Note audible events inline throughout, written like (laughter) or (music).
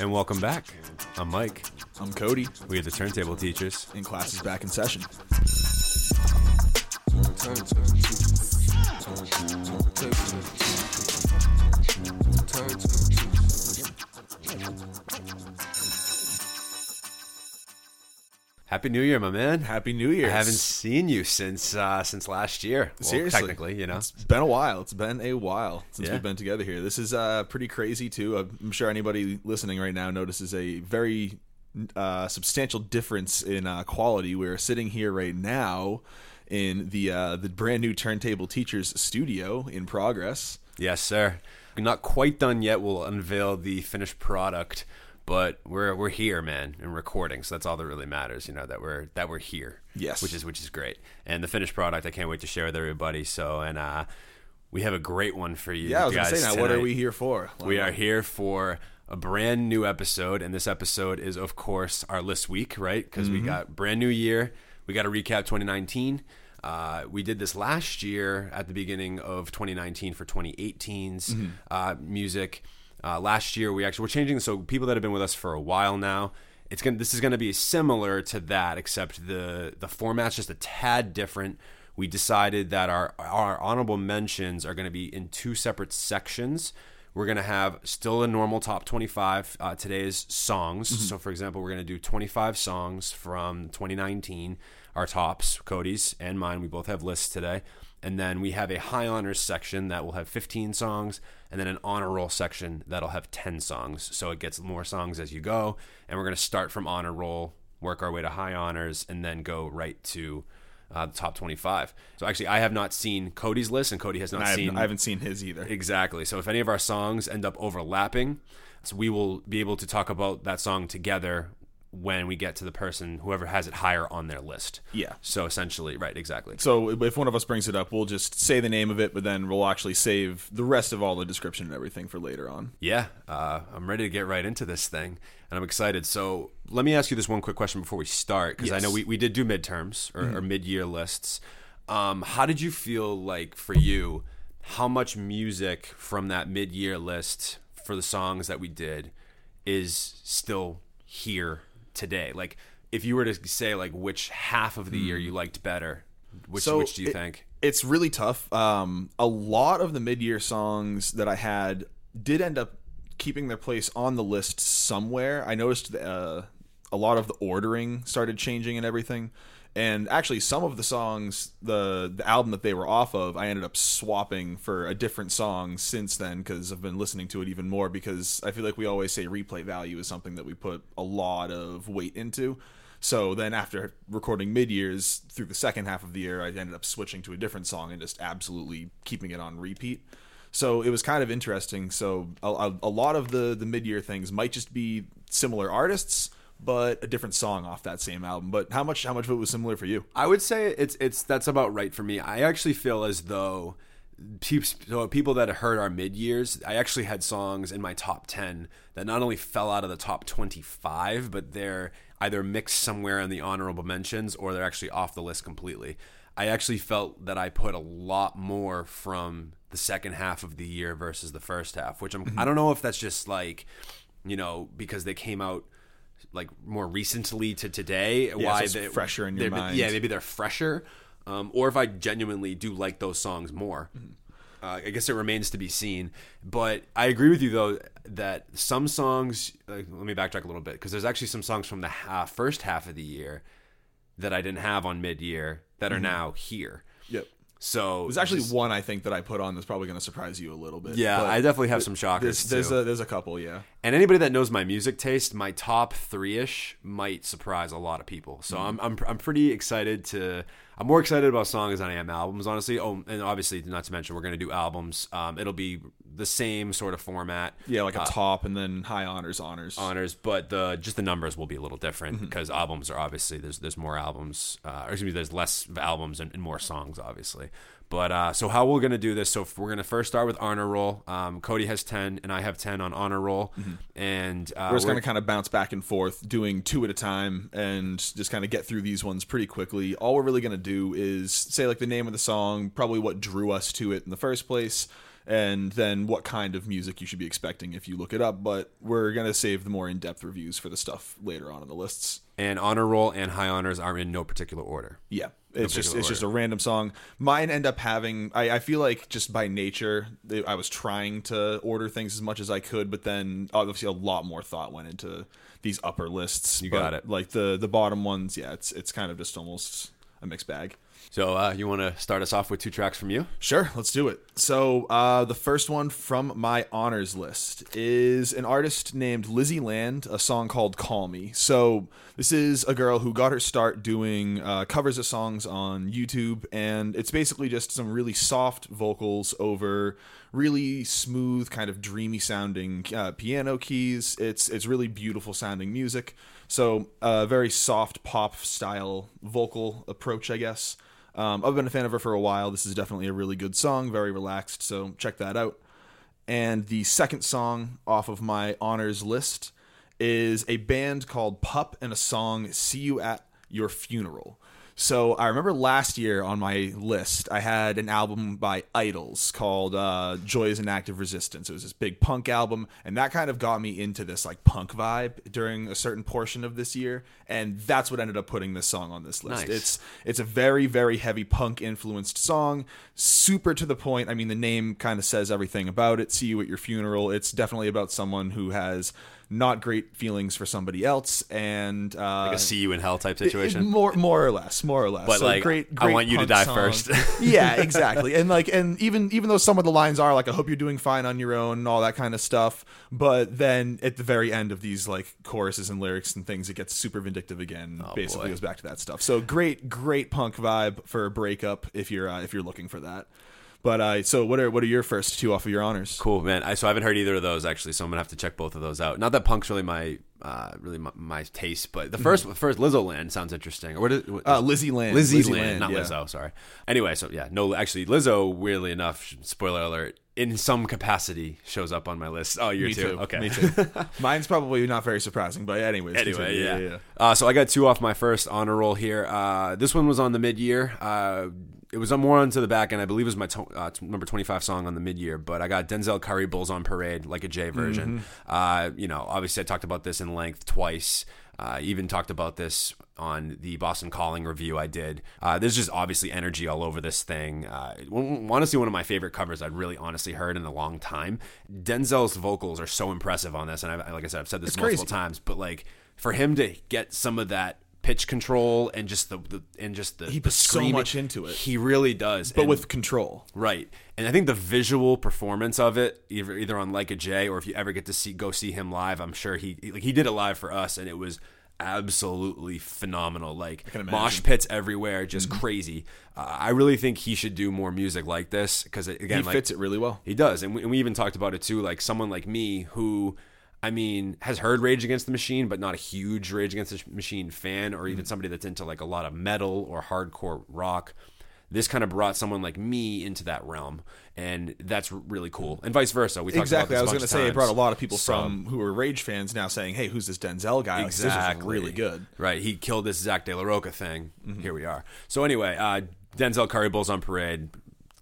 And welcome back. I'm Mike. I'm Cody, We are the Turntable Teachers. and class is back in session. Happy New Year, my man. Happy New Year. I haven't seen you since uh, since last year. Well, Seriously. technically, you know. It's been a while. It's been a while since Yeah. we've been together here. This is uh, pretty crazy too. I'm sure anybody listening right now notices a very uh, substantial difference in uh, quality. We're sitting here right now in the uh, the brand new Turntable Teachers studio in progress. Yes, sir. Not quite done yet. We'll unveil the finished product, but we're we're here, man, and recording. So that's all that really matters. You know that we're that we're here. Yes. which is which is great. And the finished product, I can't wait to share with everybody. So and uh, we have a great one for you. Yeah, I was guys gonna say now, what are we here for? We are here for a brand new episode, and this episode is, of course, our list week, right? Because Mm-hmm. we got brand new year. We got to recap 2019. Uh, we did this last year at the beginning of 2019 for 2018's Mm-hmm. uh, music. Uh, last year, we actually we're changing. So people that have been with us for a while now, it's gonna this is gonna be similar to that, except the the format's just a tad different. We decided that our our honorable mentions are going to be in two separate sections. We're going to have still a normal top 25 uh, today's songs. So, for example, we're going to do 25 songs from 2019, our tops, Cody's and mine. We both have lists today. And then we have a high honors section that will have 15 songs, and then an honor roll section that'll have 10 songs. So it gets more songs as you go. And we're going to start from honor roll, work our way to high honors, and then go right to uh, the top 25. So actually, I have not seen Cody's list, and Cody has not I, seen I haven't seen his either. Exactly. So if any of our songs end up overlapping, so we will be able to talk about that song together when we get to the person whoever has it higher on their list. Yeah. So essentially, right, exactly. So if one of us brings it up, we'll just say the name of it, but then we'll actually save the rest of all the description and everything for later on. Yeah, uh, I'm ready to get right into this thing, and I'm excited. So let me ask you this one quick question before we start, because I know we, we did do midterms or, or mid-year lists. Um, how did you feel like for you? How much music from that mid-year list for the songs that we did is still here today? Like, if you were to say like which half of the year you liked better, which So which do you it- think? It's really tough. Um, a lot of the mid-year songs that I had did end up keeping their place on the list somewhere. I noticed uh, a lot of the ordering started changing and everything. And actually, some of the songs, the the album that they were off of, I ended up swapping for a different song since then because I've been listening to it even more. Because I feel like we always say replay value is something that we put a lot of weight into. So then after recording mid years through the second half of the year, I ended up switching to a different song and just absolutely keeping it on repeat. So it was kind of interesting. So a, a, lot of the the mid year things might just be similar artists, but a different song off that same album. But how much how much of it was similar for you? I would say it's it's that's about right for me. I actually feel as though peop- people that heard our mid years, I actually had songs in my top ten that not only fell out of the top twenty five, but they're either mixed somewhere in the honorable mentions or they're actually off the list completely. I actually felt that I put a lot more from the second half of the year versus the first half, which I'm I mm-hmm. don't know if that's just like you know because they came out like more recently to today why it's they fresher in your mind. yeah maybe they're fresher um, or if i genuinely do like those songs more Mm-hmm. uh, i guess it remains to be seen but i agree with you though that some songs like, let me backtrack a little bit because there's actually some songs from the ha- first half of the year that i didn't have on mid-year that are now here. So There's actually one I think that I put on that's probably going to surprise you a little bit. yeah i definitely have some shockers there's there's too. a there's a couple. Yeah. And anybody that knows my music taste, my top three ish might surprise a lot of people. So mm-hmm. I'm, I'm I'm pretty excited to. I'm more excited about songs than I am albums, honestly. Oh, and obviously, not to mention, we're gonna do albums. Um, it'll be the same sort of format. Yeah, like a top and then high honors honors. honors, but the just the numbers will be a little different because albums are obviously there's there's more albums, uh, or excuse me, there's less albums and, and more songs, obviously. But uh, so how we're gonna do this? So we're gonna first start with honor roll. Um, Cody has ten, and I have ten on honor roll, and uh, We're just going to kind of bounce back and forth, doing two at a time, and just kind of get through these ones pretty quickly. All we're really going to do is say like the name of the song, probably what drew us to it in the first place, and then what kind of music you should be expecting if you look it up. But we're gonna save the more in depth reviews for the stuff later on in the lists. And honor roll and high honors are in no particular order. Yeah, it's just particular it's just a random song. Mine end up having. I, I feel like just by nature, they, I was trying to order things as much as I could, but then obviously a lot more thought went into these upper lists. You But, got it. Like the the bottom ones, yeah, it's it's kind of just almost a mixed bag. So uh, you want to start us off with two tracks from you? Sure, let's do it. So, uh, the first one from my honors list is an artist named Lizzie Land, a song called Call Me. So, this is a girl who got her start doing uh, covers of songs on YouTube, and it's basically just some really soft vocals over really smooth, kind of dreamy sounding uh, piano keys. It's, it's really beautiful sounding music. So, a very soft pop style vocal approach, I guess. Um, I've been a fan of her for a while. This is definitely a really good song, very relaxed, so check that out. And the second song off of my honors list is a band called Pup and a song See You at Your Funeral. So I remember last year on my list, I had an album by IDLES called uh, "Joy Is an Act of Resistance." It was this big punk album, and that kind of got me into this like punk vibe during a certain portion of this year, and that's what ended up putting this song on this list. Nice. It's it's a very very heavy punk influenced song, super to the point. I mean, the name kind of says everything about it. See you at your funeral. It's definitely about someone who has not great feelings for somebody else, and uh, Like a see you in hell type situation. more more or less, more or less. But, So like, great, I want you to die song. first. (laughs) yeah, (laughs) exactly. And like, and even even though some of the lines are like, "I hope you're doing fine on your own," and all that kind of stuff, but then at the very end of these like choruses and lyrics and things, it gets super vindictive again. basically, Oh, boy. goes back to that stuff. So great, great punk vibe for a breakup if you're uh, if you're looking for that. But uh, so what are what are your first two off of your honors? Cool, man. I, so I haven't heard either of those actually, so I'm gonna have to check both of those out. Not that punk's really my uh, really my, my taste, but the first first Lizzo Land sounds interesting. Or what is what, Mm-hmm. Uh, Lizzie Land. Lizzie, Lizzie Land, Land, not yeah. Lizzo. Sorry. Anyway, so yeah, no, actually Lizzo. Weirdly enough, spoiler alert, in some capacity shows up on my list. Oh, you're too. too. Okay. Me too. (laughs) Mine's probably not very surprising, but anyways. Anyway, continue. yeah. Uh, so I got two off my first honor roll here. Uh, this one was on the mid year. Uh, it was on more onto the back end. I believe it was my to- uh, number 25 song on the mid year, but I got Denzel Curry Bulls on Parade, like a J version. Uh, you know, obviously I talked about this in length twice. Uh, even talked about this on the Boston Calling review I did. Uh, there's just obviously energy all over this thing. Uh, one- honestly, one of my favorite covers I'd really honestly heard in a long time. Denzel's vocals are so impressive on this, and I, like I said, I've said this multiple crazy. times, but like for him to get some of that pitch control and just the, the and just the He the puts so much into it. He really does, But And- with control. Right. And I think the visual performance of it, either either on Like a J or if you ever get to see go see him live, I'm sure he like he did it live for us and it was absolutely phenomenal. Like mosh pits everywhere, just crazy. Uh, I really think he should do more music like this because again, He like, fits it really well. he does, and we, and we even talked about it too. Like someone like me who, I mean, has heard Rage Against the Machine, but not a huge Rage Against the Machine fan, or Mm-hmm. even somebody that's into like a lot of metal or hardcore rock. This kind of brought someone like me into that realm, and that's really cool. And vice versa. We talked about that. Exactly. I was going to say it brought a lot of people So- from who were Rage fans now saying, "Hey, who's this Denzel guy? Like, Exactly. This is really good." Right. He killed this Zack de la Rocha thing. Mm-hmm. Here we are. So anyway, uh, Denzel Curry Bulls on Parade,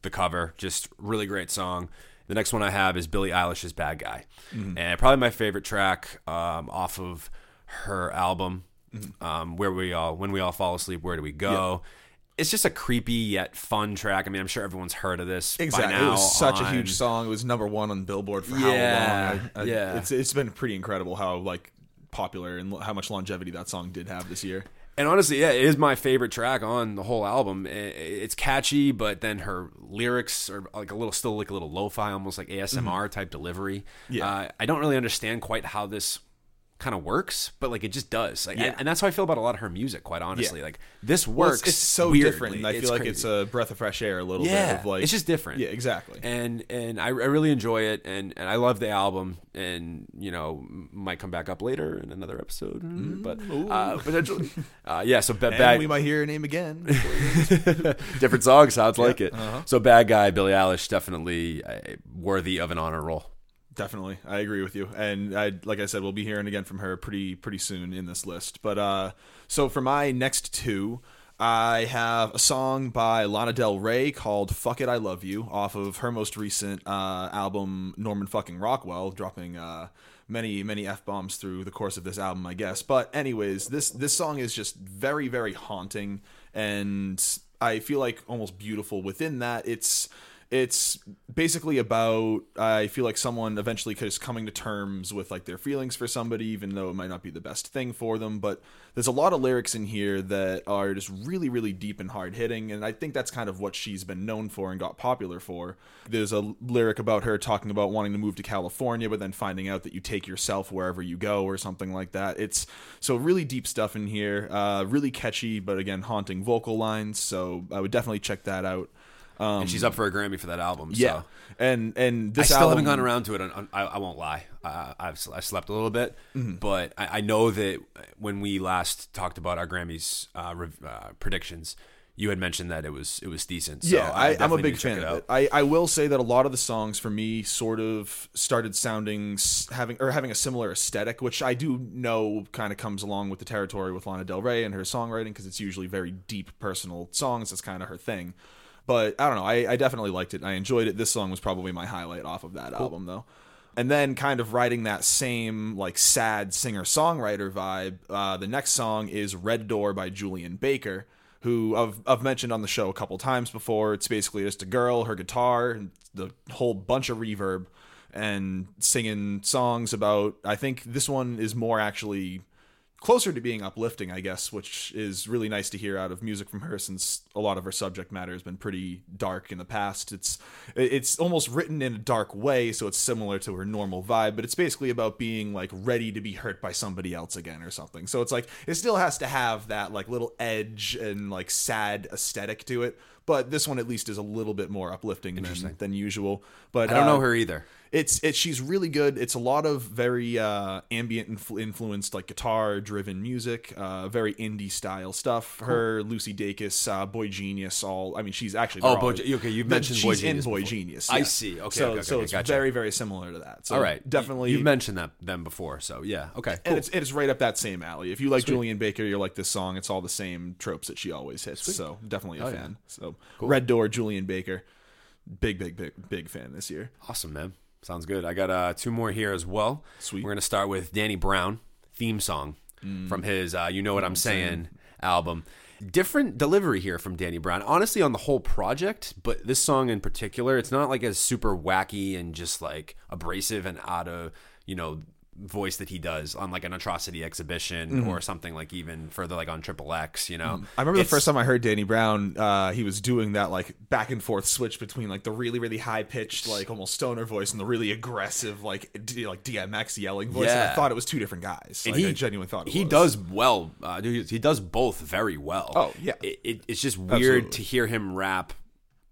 the cover, just really great song. The next one I have is Billie Eilish's Bad Guy, Mm-hmm. and probably my favorite track um, off of her album, Mm-hmm. um, "Where We All When We All Fall Asleep, Where Do We Go." It's just a creepy yet fun track. I mean, I'm sure everyone's heard of this. by Exactly. now it was such a huge song. It was number one on Billboard for Yeah, how long? I- I- yeah. It's it's been pretty incredible how like popular and how much longevity that song did have this year. And honestly, yeah, it is my favorite track on the whole album. It's catchy, but then her lyrics are like a little, still like a little lo-fi, almost like ASMR type delivery. Mm-hmm. Yeah. uh, I don't really understand quite how this kind of works, but like it just does. Like, Yeah. and, and that's how I feel about a lot of her music. Quite honestly, like this Well, works. it's, it's so weirdly. different. I feel like it's a breath of fresh air. A little yeah, bit of like it's just different. Yeah, exactly. And and I, I really enjoy it, and, and I love the album, and you know might come back up later in another episode, but uh, potentially, (laughs) uh, yeah. So ba- bad, we might hear her name again. (laughs) different song sounds like it. uh-huh. So bad guy Billie Eilish definitely uh, worthy of an honor roll. Definitely, I agree with you. And I, like I said, we'll be hearing again from her pretty pretty soon in this list. But uh, so for my next two, I have a song by Lana Del Rey called "Fuck It, I Love You" off of her most recent uh, album, Norman Fucking Rockwell, dropping uh, many many f bombs through the course of this album, I guess. But anyways, this this song is just very very haunting, and I feel like almost beautiful within that. It's it's basically about I feel like someone eventually just coming to terms with like their feelings for somebody, even though it might not be the best thing for them. But there's a lot of lyrics in here that are just really, really deep and hard hitting, and I think that's kind of what she's been known for and got popular for. There's a lyric about her talking about wanting to move to California, but then finding out that you take yourself wherever you go, or something like that. It's so really deep stuff in here, uh, really catchy, but again haunting vocal lines. So I would definitely check that out. Um, and she's up for a Grammy for that album. Yeah, so. and and this I still album, haven't gone around to it. I, I won't lie. Uh, I've I slept a little bit, Mm-hmm. but I, I know that when we last talked about our Grammys uh, rev- uh, predictions, you had mentioned that it was it was decent. So yeah, I, I'm a big need to check fan of it. I, I will say that a lot of the songs for me sort of started sounding having or having a similar aesthetic, which I do know kind of comes along with the territory with Lana Del Rey and her songwriting because it's usually very deep personal songs. That's kind of her thing. But I don't know. I, I definitely liked it. I enjoyed it. This song was probably my highlight off of that album, though. And then, kind of riding that same like sad singer songwriter vibe. Uh, the next song is "Red Door" by Julien Baker, who I've, I've mentioned on the show a couple times before. It's basically just a girl, her guitar, and the whole bunch of reverb, and singing songs about. I think this one is more actually closer to being uplifting, I guess, which is really nice to hear out of music from her since a lot of her subject matter has been pretty dark in the past. It's it's almost written in a dark way, so it's similar to her normal vibe, but it's basically about being like ready to be hurt by somebody else again or something. So it's like it still has to have that like little edge and like sad aesthetic to it. But this one at least is a little bit more uplifting than, than usual. But I don't uh, know her either. It's it's she's really good. It's a lot of very uh, ambient influ- influenced, like guitar driven music, uh, very indie style stuff. Her Lucy Dacus, uh, Boy Genius, all I mean, she's actually Oh, Boy okay, you've mentioned she's Boy Genius in Boy before. Genius. I see. Okay, so okay, so okay, it's gotcha. very very similar to that. So All right, definitely. You, have mentioned that them before, so yeah. Okay, cool. and it's it's right up that same alley. If you like Julien Baker, you're like this song. It's all the same tropes that she always hits. So definitely a Oh, yeah. fan. So Red Door, Julien Baker, big big big big fan this year. Awesome, man. Sounds good. I got uh, two more here as well. Sweet. We're gonna start with Danny Brown theme song from his uh, "You Know What I'm Saying" album. Different delivery here from Danny Brown. Honestly, on the whole project, but this song in particular, it's not like as super wacky and just like abrasive and out of you know voice that he does on like an atrocity exhibition or something like even further like on Triple X. You know, I remember It's- the first time I heard Danny Brown, uh, he was doing that like back and forth switch between like the really really high pitched like almost stoner voice and the really aggressive like D- like DMX yelling voice. And I thought it was two different guys. And Like, he I genuinely thought it he was. does well. Uh, he does both very well. Oh, yeah. It, it, it's just weird Absolutely. to hear him rap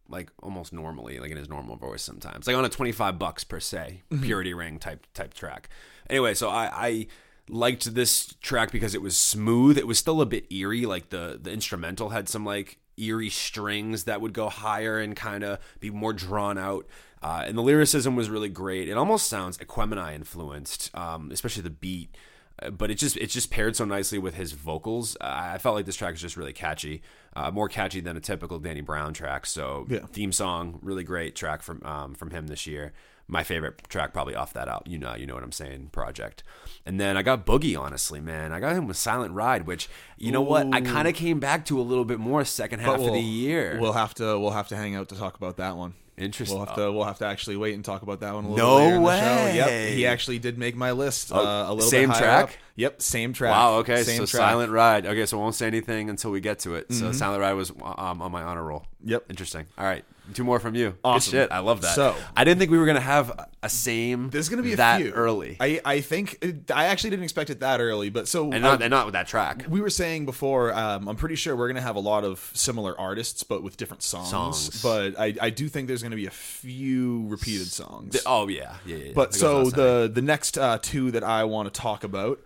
like almost normally, like in his normal voice sometimes, like on a twenty five bucks per se Mm-hmm. purity ring type type track. Anyway, so I. I liked this track because it was smooth it was still a bit eerie like the the instrumental had some like eerie strings that would go higher and kind of be more drawn out uh, and the lyricism was really great it almost sounds equemini influenced um, especially the beat uh, but it just it just paired so nicely with his vocals. Uh, I felt like this track is just really catchy, uh, more catchy than a typical Danny Brown track. So Yeah. theme song, really great track from um, from him this year. My favorite track probably off that out. You know, you know what I'm saying. Project, and then I got Boogie. Honestly, man, I got him with Silent Ride, which you know what I kind of came back to a little bit more second half of the year. We'll have to we'll have to hang out to talk about that one. Interesting. We'll have to we'll have to actually wait and talk about that one a little No bit later in the show. way. Yep, he actually did make my list. uh, a little same track? up. Yep, same track. Wow. Okay. same so track. Silent Ride. Okay. So I won't say anything until we get to it. So Silent Ride was um, on my honor roll. Yep. Interesting. All right. Two more from you. Awesome. Good shit. I love that. So- I didn't think we were gonna have a same. There's gonna be a that few early, I I think I actually didn't expect it that early, but so and not uh, and not with that track. we were saying before, um, I'm pretty sure we're gonna have a lot of similar artists, but with different songs. Songs. But I, I do think there's gonna be a few repeated songs. Oh yeah. Yeah. yeah, yeah. but so the the next uh, two that I want to talk about,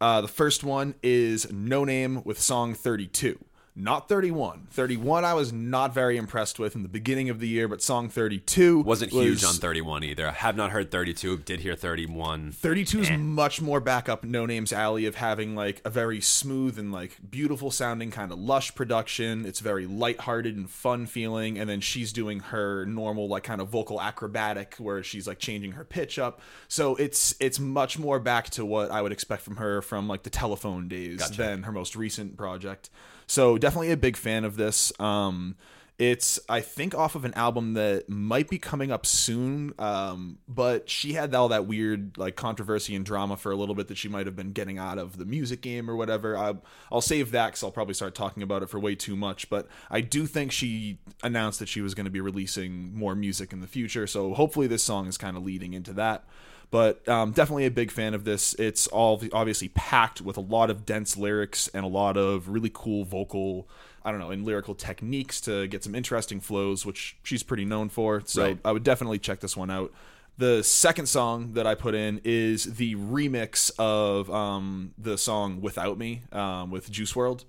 uh, the first one is Noname with song 32. Not 31. 31 I was not very impressed with in the beginning of the year, but song 32 Wasn't was- huge on 31 either. I have not heard 32. Did hear 31. 32 is eh. much more back up Noname's alley of having like a very smooth and like beautiful sounding kind of lush production. It's very lighthearted and fun feeling. And then she's doing her normal like kind of vocal acrobatic where she's like changing her pitch up. So it's it's much more back to what I would expect from her from like the telephone days than her most recent project. So definitely a big fan of this. Um it's I think off of an album that might be coming up soon, um, but she had all that weird like controversy and drama for a little bit that she might have been getting out of the music game or whatever. I, I'll save that because I'll probably start talking about it for way too much. But I do think she announced that she was going to be releasing more music in the future, so hopefully this song is kind of leading into that but um, definitely a big fan of this. It's all obviously packed with a lot of dense lyrics and a lot of really cool vocal, I don't know, and lyrical techniques to get some interesting flows, which she's pretty known for. So Right. I would definitely check this one out. The second song that I put in is the remix of um, the song "Without Me" um, with Juice WRLD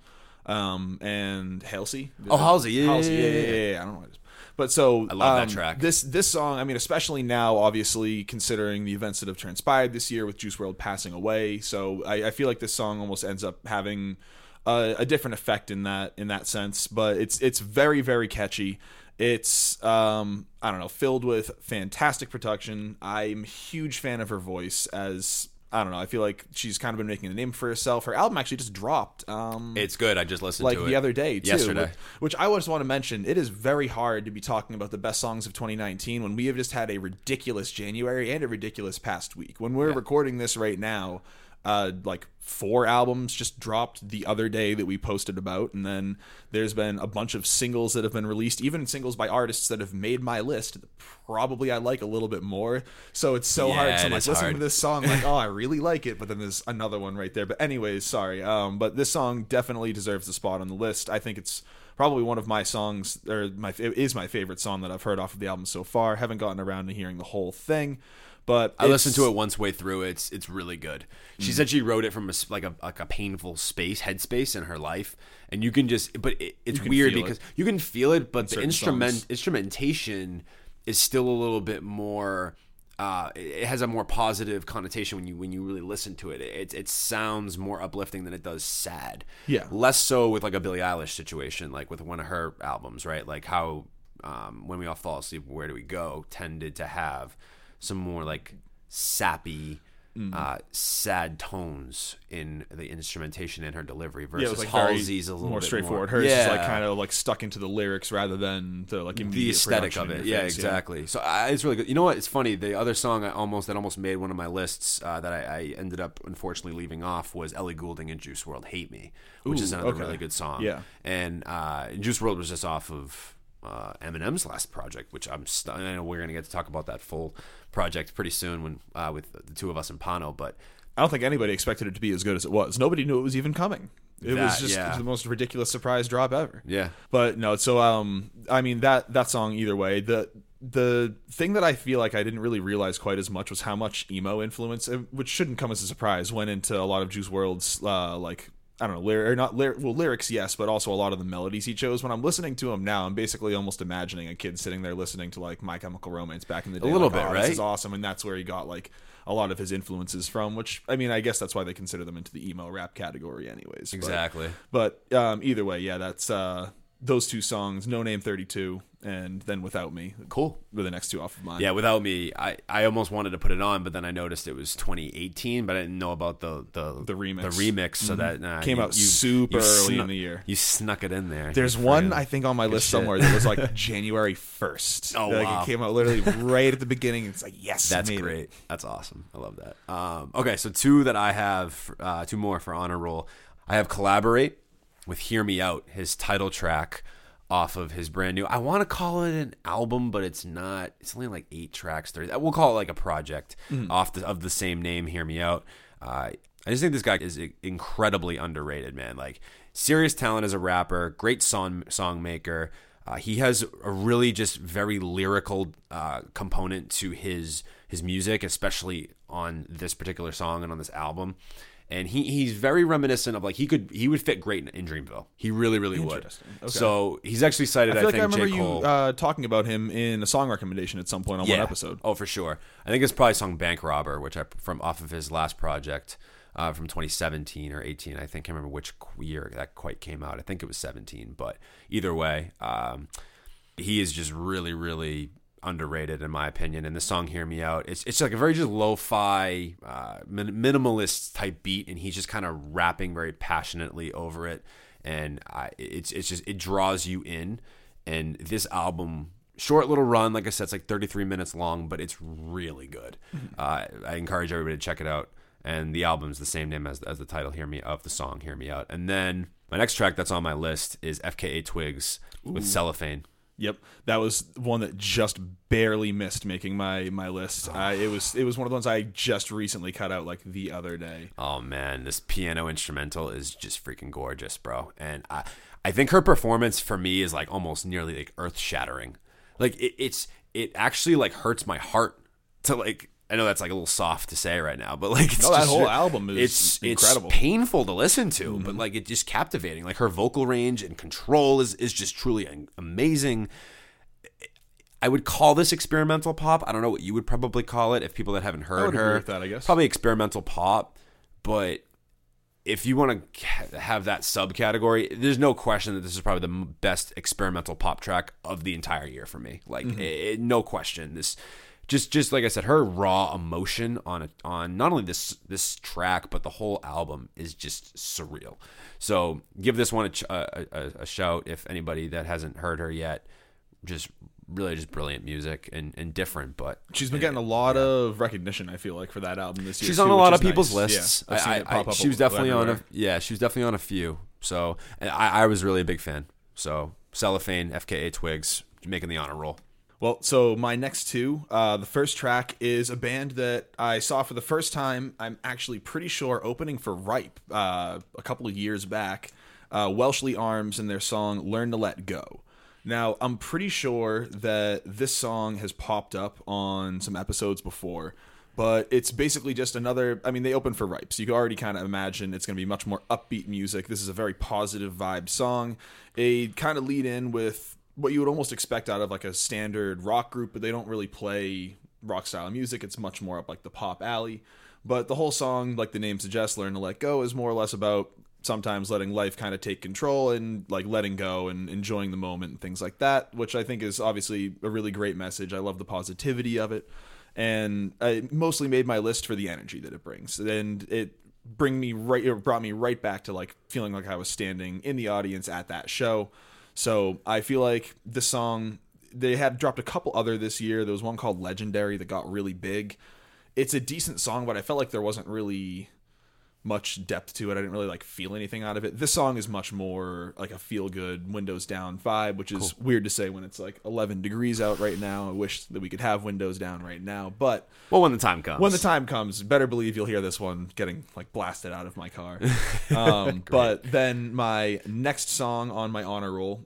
um, and Halsey. Oh, Halsey, yeah, Halsey, yeah, yeah, yeah, yeah. I don't know. What it is. But so I love that um, track. This this song, I mean, especially now, obviously considering the events that have transpired this year with Juice WRLD passing away. So I, I feel like this song almost ends up having a, a different effect in that in that sense. But it's it's very very catchy. It's um I don't know, filled with fantastic production. I'm a huge fan of her voice as I don't know. I feel like she's kind of been making a name for herself. Her album actually just dropped. Um, It's good. I just listened like to it the other day too. Yesterday. Which, which I just want to mention, it is very hard to be talking about the best songs of 2019 when we have just had a ridiculous January and a ridiculous past week. When we're recording this right now, uh, like four albums just dropped the other day that we posted about, and then there's been a bunch of singles that have been released, even singles by artists that have made my list. that Probably I like a little bit more, so it's so Yeah, hard. So I'm like listening hard. to this song, like, (laughs) oh, I really like it, but then there's another one right there. But anyways, sorry. Um, but this song definitely deserves a spot on the list. I think it's probably one of my songs, or my it is my favorite song that I've heard off of the album so far. Haven't gotten around to hearing the whole thing, but I listened to it once way through. It's it's really good. She Mm. said she wrote it from a, like a like a painful space headspace in her life, and you can just. But it, it's weird feel it. because you can feel it, but the instrument songs. instrumentation is still a little bit more. Uh, it it has a more positive connotation when you when you really listen to it. It it sounds more uplifting than it does sad. Yeah. less so with like a Billie Eilish situation, like with one of her albums, right? Like how um, when we all fall asleep, where do we go? Tended to have some more like sappy, Mm. uh, sad tones in the instrumentation and her delivery versus was like Halsey's a little more bit straightforward. More, Hers yeah. is like kind of like stuck into the lyrics rather than the like the immediate aesthetic of it. Yeah, face, exactly. So I, it's really good. You know what? It's funny. The other song I almost that almost made one of my lists uh, that I, I ended up unfortunately leaving off was Ellie Goulding and Juice WRLD "Hate Me," which is another okay. really good song. Yeah. and uh, Juice WRLD was just off of uh, Eminem's last project, which I'm. St- I know we're gonna get to talk about that full project pretty soon when uh, with the two of us in Pano, but. I don't think anybody expected it to be as good as it was. Nobody knew it was even coming. It was just yeah. the most ridiculous surprise drop ever. Yeah. But no, so um I mean that that song either way, the the thing that I feel like I didn't really realize quite as much was how much emo influence, uh, which shouldn't come as a surprise, went into a lot of Juice WRLD's uh, like I don't know, lyric or not lyric, well lyrics, yes, but also a lot of the melodies he chose. When I'm listening to him now, I'm basically almost imagining a kid sitting there listening to like My Chemical Romance back in the day. A little like, bit, "Oh, right? This is awesome, and that's where he got like a lot of his influences from. Which I mean, I guess that's why they consider them into the emo rap category, anyways. But- Exactly. but um, either way, yeah, that's uh, those two songs, Noname 32 and then Without Me. Cool. Were the next two off of mine. Yeah, without me, I, I almost wanted to put it on, but then I noticed it was 2018, but I didn't know about the the, The remix. The remix, so that nah, Came you- out you- super you early in the year. You snuck it in there. There's one I think on my list shit. somewhere that was like (laughs) January 1st. Oh, like wow. it came out literally right at the beginning. It's like yes, That's it. great. That's awesome. I love that. Um, okay, so two that I have, uh, two more for honor roll. I have collaborate with "Hear Me Out," his title track off of his brand new. I want to call it an album, but it's not. It's only like eight tracks. Thirty. We'll call it like a project off the, of the same name. "Hear Me Out." Uh, I just think this guy is incredibly underrated, man. Like serious talent as a rapper, great song song maker. Uh, he has a really just very lyrical uh, component to his his music, especially on this particular song and on this album. And he he's very reminiscent of like he could he would fit great in, in Dreamville. He really really would. Okay. So he's actually cited. I I, like think I remember J. you Cole. uh, talking about him in a song recommendation at some point on one episode. Oh, for sure. I think it's probably song "Bank Robber," which I from off of his last project uh, from 2017 or 18. I think I can't remember which year that quite came out. I think it was 17, but either way, um, he is just really, really underrated in my opinion. And the song "Hear Me Out," it's it's like a very just lo-fi, uh, min- minimalist type beat, and he's just kind of rapping very passionately over it, and I, it's it's just it draws you in. And this album short little run like i said it's like 33 minutes long but it's really good uh, i encourage everybody to check it out and the album's the same name as, as the title hear me of the song hear me out and then my next track that's on my list is fka twigs with cellophane Yep, that was one that just barely missed making my my list. Uh, it was it was one of the ones I just recently cut out like the other day. oh man this piano instrumental is just freaking gorgeous bro and i i think her performance for me is like almost nearly like earth shattering like it, it's it actually like hurts my heart to like I know that's like a little soft to say right now, but like it's No, that just- whole album is it's incredible. It's painful to listen to, but like it's just captivating. Like her vocal range and control is is just truly amazing. I would call this experimental pop. I don't know what you would probably call it if people that haven't heard would her. agree with that, I guess. probably experimental pop, but if you want to have that subcategory, there's no question that this is probably the best experimental pop track of the entire year for me. Like, Mm-hmm. eh, no question. This, just, just like I said, her raw emotion on a, on not only this this track but the whole album is just surreal. So give this one a, a, a, a shout if anybody that hasn't heard her yet. Just really just brilliant music and, and different, but She's been getting a lot of recognition. I feel like for that album this year. She's too, on a lot of people's nice. lists. Yeah, I, I, she was definitely on a yeah. She was definitely on a few. So I, I was really a big fan. So cellophane, FKA Twigs, making the honor roll. Well, so my next two, uh, the first track is a band that I saw for the first time. I'm actually pretty sure opening for Ripe uh, a couple of years back. Uh, Welshly Arms and their song "Learn to Let Go." Now, I'm pretty sure that this song has popped up on some episodes before, but it's basically just another. I mean, they open for Ripe, so you can already kind of imagine it's going to be much more upbeat music. This is a very positive vibe song. A kind of lead in with what you would almost expect out of like a standard rock group, but they don't really play rock style music. It's much more up like the pop alley. But the whole song, like the name suggests, Learn to Let Go, is more or less about sometimes letting life kind of take control and like letting go and enjoying the moment and things like that, which I think is obviously a really great message. I love the positivity of it. And I mostly made my list for the energy that it brings. And it bring me right it brought me right back to like feeling like I was standing in the audience at that show. So I feel like this song they had dropped a couple other this year. There was one called Legendary that got really big. It's a decent song, but I felt like there wasn't really much depth to it. I didn't really like feel anything out of it. This song is much more like a feel good windows down vibe, which is weird to say when it's like 11 degrees out right now. I wish that we could have windows down right now, but Well, when the time comes. when the time comes, better believe you'll hear this one getting like blasted out of my car. (laughs) um, but then my next song on my honor roll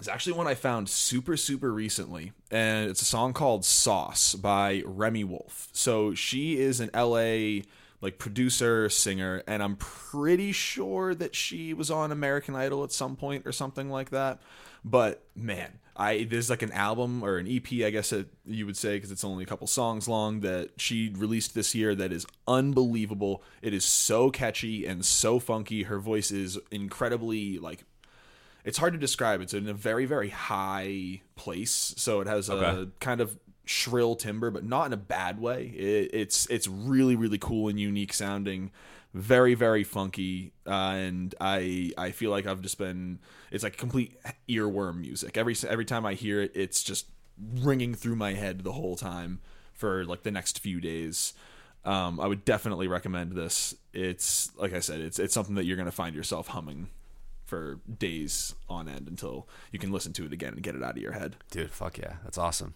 is actually one I found super super recently, and it's a song called "Sauce" by Remi Wolf. So she is an LA like producer singer, and I'm pretty sure that she was on American Idol at some point or something like that. But man, I there's like an album or an EP, I guess it, you would say, because it's only a couple songs long that she released this year that is unbelievable. It is so catchy and so funky. Her voice is incredibly like it's hard to describe. It's in a very very high place, so it has a Okay. kind of shrill timbre, but not in a bad way. It, it's it's really really cool and unique sounding, very very funky, uh, and I I feel like I've just been it's like complete earworm music. Every every time I hear it, it's just ringing through my head the whole time for like the next few days. Um, I would definitely recommend this. It's like I said, it's it's something that you're gonna find yourself humming for days on end until you can listen to it again and get it out of your head. dude, fuck yeah, that's awesome.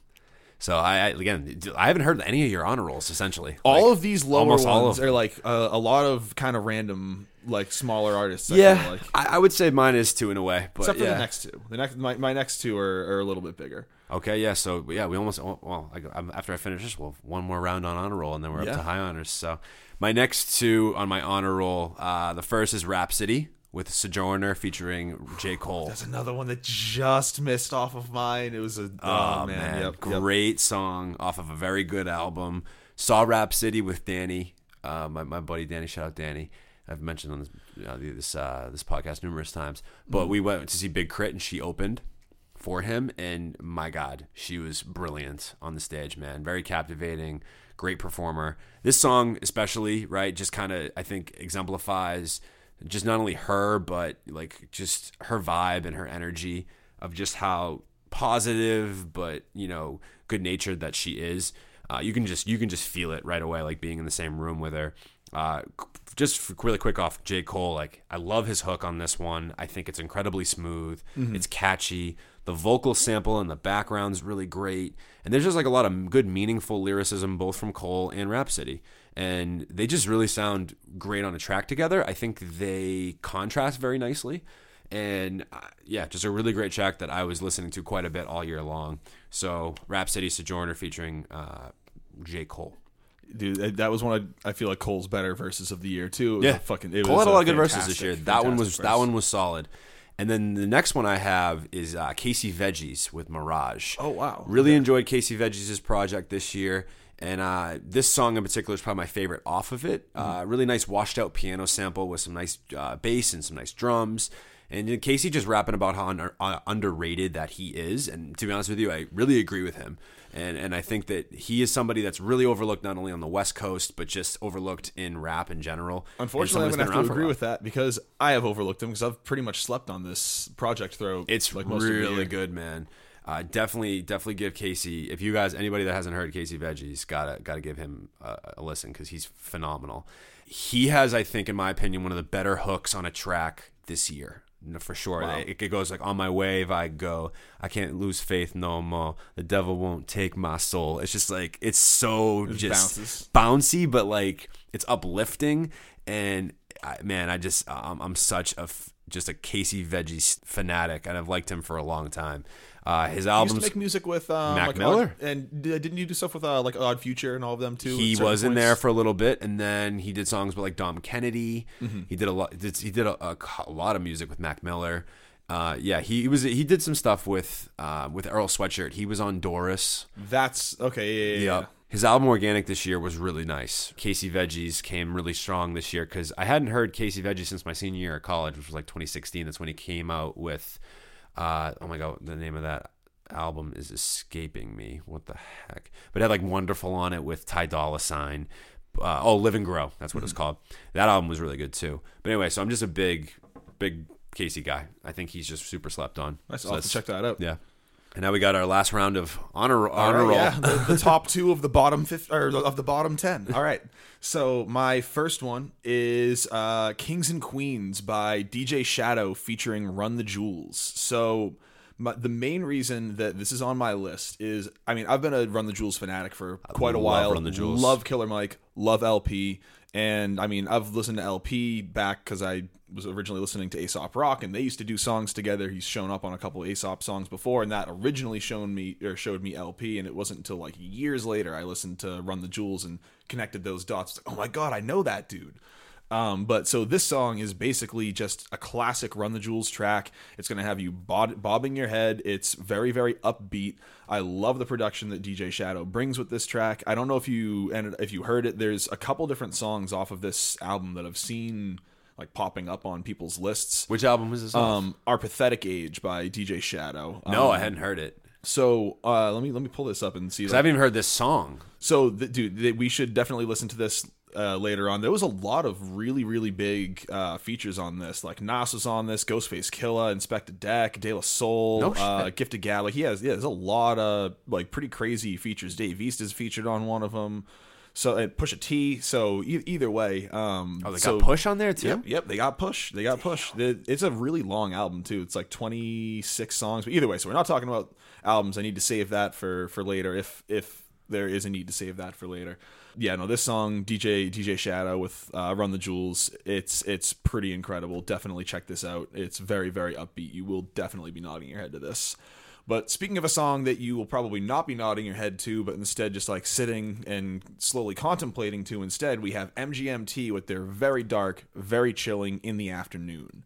So I, I again, I haven't heard any of your honor rolls. Essentially, all Like, of these lower all ones of are like uh, a lot of kind of random like smaller artists. I Yeah, like. I, I would say mine is two in a way, but except for the next two. The next my, my next two are, are a little bit bigger. Okay, yeah. So yeah, we almost oh, well. I, I'm- after I finish this, we'll have one more round on honor roll, and then we're Yeah. up to high honors. So my next two on my honor roll, uh, the first is Rapsody with Sojourner featuring J Cole. That's another one that just missed off of mine. It was a oh, Oh, man, Yep, yep. great song off of a very good album. Saw Rapsody with Danny, uh, my my buddy Danny. Shout out Danny. I've mentioned on this know, this uh, this podcast numerous times. But we went to see Big K.R.I.T., and she opened for him, and my God, she was brilliant on the stage. Man, very captivating, great performer. This song, especially, right, just kind of I think exemplifies just not only her, but like just her vibe and her energy of just how positive, but you know, good natured that she is. Uh, you can just you can just feel it right away, like being in the same room with her. Uh, just really quick off J Cole, like I love his hook on this one. I think it's incredibly smooth. It's catchy. The vocal sample in the background's really great, and there's just like a lot of good, meaningful lyricism both from Cole and Rapsody, and they just really sound great on a track together. I think they contrast very nicely and uh, yeah, just a really great track that I was listening to quite a bit all year long. So, Rapsody Sojourner featuring uh, J. Cole. Dude, that- was one of I feel like Cole's better verses of the year too. It Yeah, a fucking. It Cole was had a lot of good verses this year. That one was that one was solid. And then the next one I have is uh, Casey Veggies with Mirage. Oh, wow. Really enjoyed Casey Veggies' project this year. And uh, this song in particular is probably my favorite off of it. Mm-hmm. Uh, really nice washed out piano sample with some nice uh, bass and some nice drums. And Casey just rapping about how under, uh, underrated that he is. And to be honest with you, I really agree with him. And and I think that he is somebody that's really overlooked not only on the West Coast but just overlooked in rap in general. Unfortunately, I'm gonna that's have to agree with that because I have overlooked him because I've pretty much slept on this project throughout. It's like most of the really good, man. Uh, definitely, definitely give Casey. If you guys, anybody that hasn't heard Casey Veggies, gotta gotta give him a, a listen because he's phenomenal. He has, I think, in my opinion, one of the better hooks on a track this year. For sure, it, it goes like on my wave I go. I can't lose faith no more. The devil won't take my soul. It's just like it's so just bounces. bouncy, but like it's uplifting. And I, man, I just I'm, I'm such a f- just a Casey Veggies fanatic, and I've liked him for a long time. Uh, his He used albums, to make music with um, Mac like Miller? Odd, and didn't you do stuff with uh, like Odd Future and all of them too? he was in points? there for a little bit, and then he did songs with like Dom Kennedy. Mm-hmm. He did a lot. He did a, a, a lot of music with Mac Miller. Uh, yeah, he, was. He did some stuff with uh, with Earl Sweatshirt. He was on Doris. That's okay. Yeah, yeah, yeah. Yep. His album Organic this year was really nice. Casey Veggies came really strong this year because I hadn't heard Casey Veggies since my senior year of college, which was like 2016. That's when he came out with, uh, oh my god, the name of that album is escaping me. What the heck? But it had like Wonderful on it with Ty Dolla Sign. Uh, oh, Live and Grow. That's what it's called. That album was really good too. But anyway, so I'm just a big, big Casey guy. I think he's just super slept on. Nice. So I'll have to check that out. Yeah. And now we got our last round of honor honor right, roll. Yeah, the, the (laughs) top two of the bottom fifth or of the bottom ten. All right. So my first one is uh, "Kings and Queens" by DJ Shadow featuring Run the Jewels. So my, the main reason that this is on my list is, I mean, I've been a Run the Jewels fanatic for quite a love while. Run the Jewels. Love Killer Mike. Love El-P. And I mean, I've listened to El-P back because I was originally listening to Aesop Rock, and they used to do songs together. He's shown up on a couple Aesop songs before, and that originally shown me or showed me El-P. And it wasn't until like years later I listened to Run the Jewels and connected those dots. Like, oh my god, I know that dude. Um, but so this song is basically just a classic Run the Jewels track. It's going to have you bob- bobbing your head. It's very, very upbeat. I love the production that DJ Shadow brings with this track. I don't know if you and if you heard it. There's a couple different songs off of this album that I've seen like popping up on people's lists. Which album was this? off? Um, Our Pathetic Age by DJ Shadow. no, Um, I hadn't heard it. So uh, let me let me pull this up and see. like- I haven't even heard this song. so, the, dude, th- we should definitely listen to this uh, later on. There was a lot of really, really big uh, features on this. Like Nas was on this, Ghostface Killah, Inspectah Deck, De La Soul, No uh, shit. Gift of Gab. Like he has, yeah, there's a lot of like pretty crazy features. Dave East is featured on one of them. So and Pusha T. So e- either way, um, Oh, they so, got Push on there too. Yep, yep, they got push. They got push. It's a really long album too. It's like 26 songs. But either way, so we're not talking about albums. I need to save that for for later if if there is a need to save that for later. Yeah, no, this song DJ DJ Shadow with uh, Run the Jewels, it's it's pretty incredible. Definitely check this out. It's very very upbeat. You will definitely be nodding your head to this. But speaking of a song that you will probably not be nodding your head to, but instead just like sitting and slowly contemplating to instead, we have MGMT with their very dark, very chilling in the afternoon.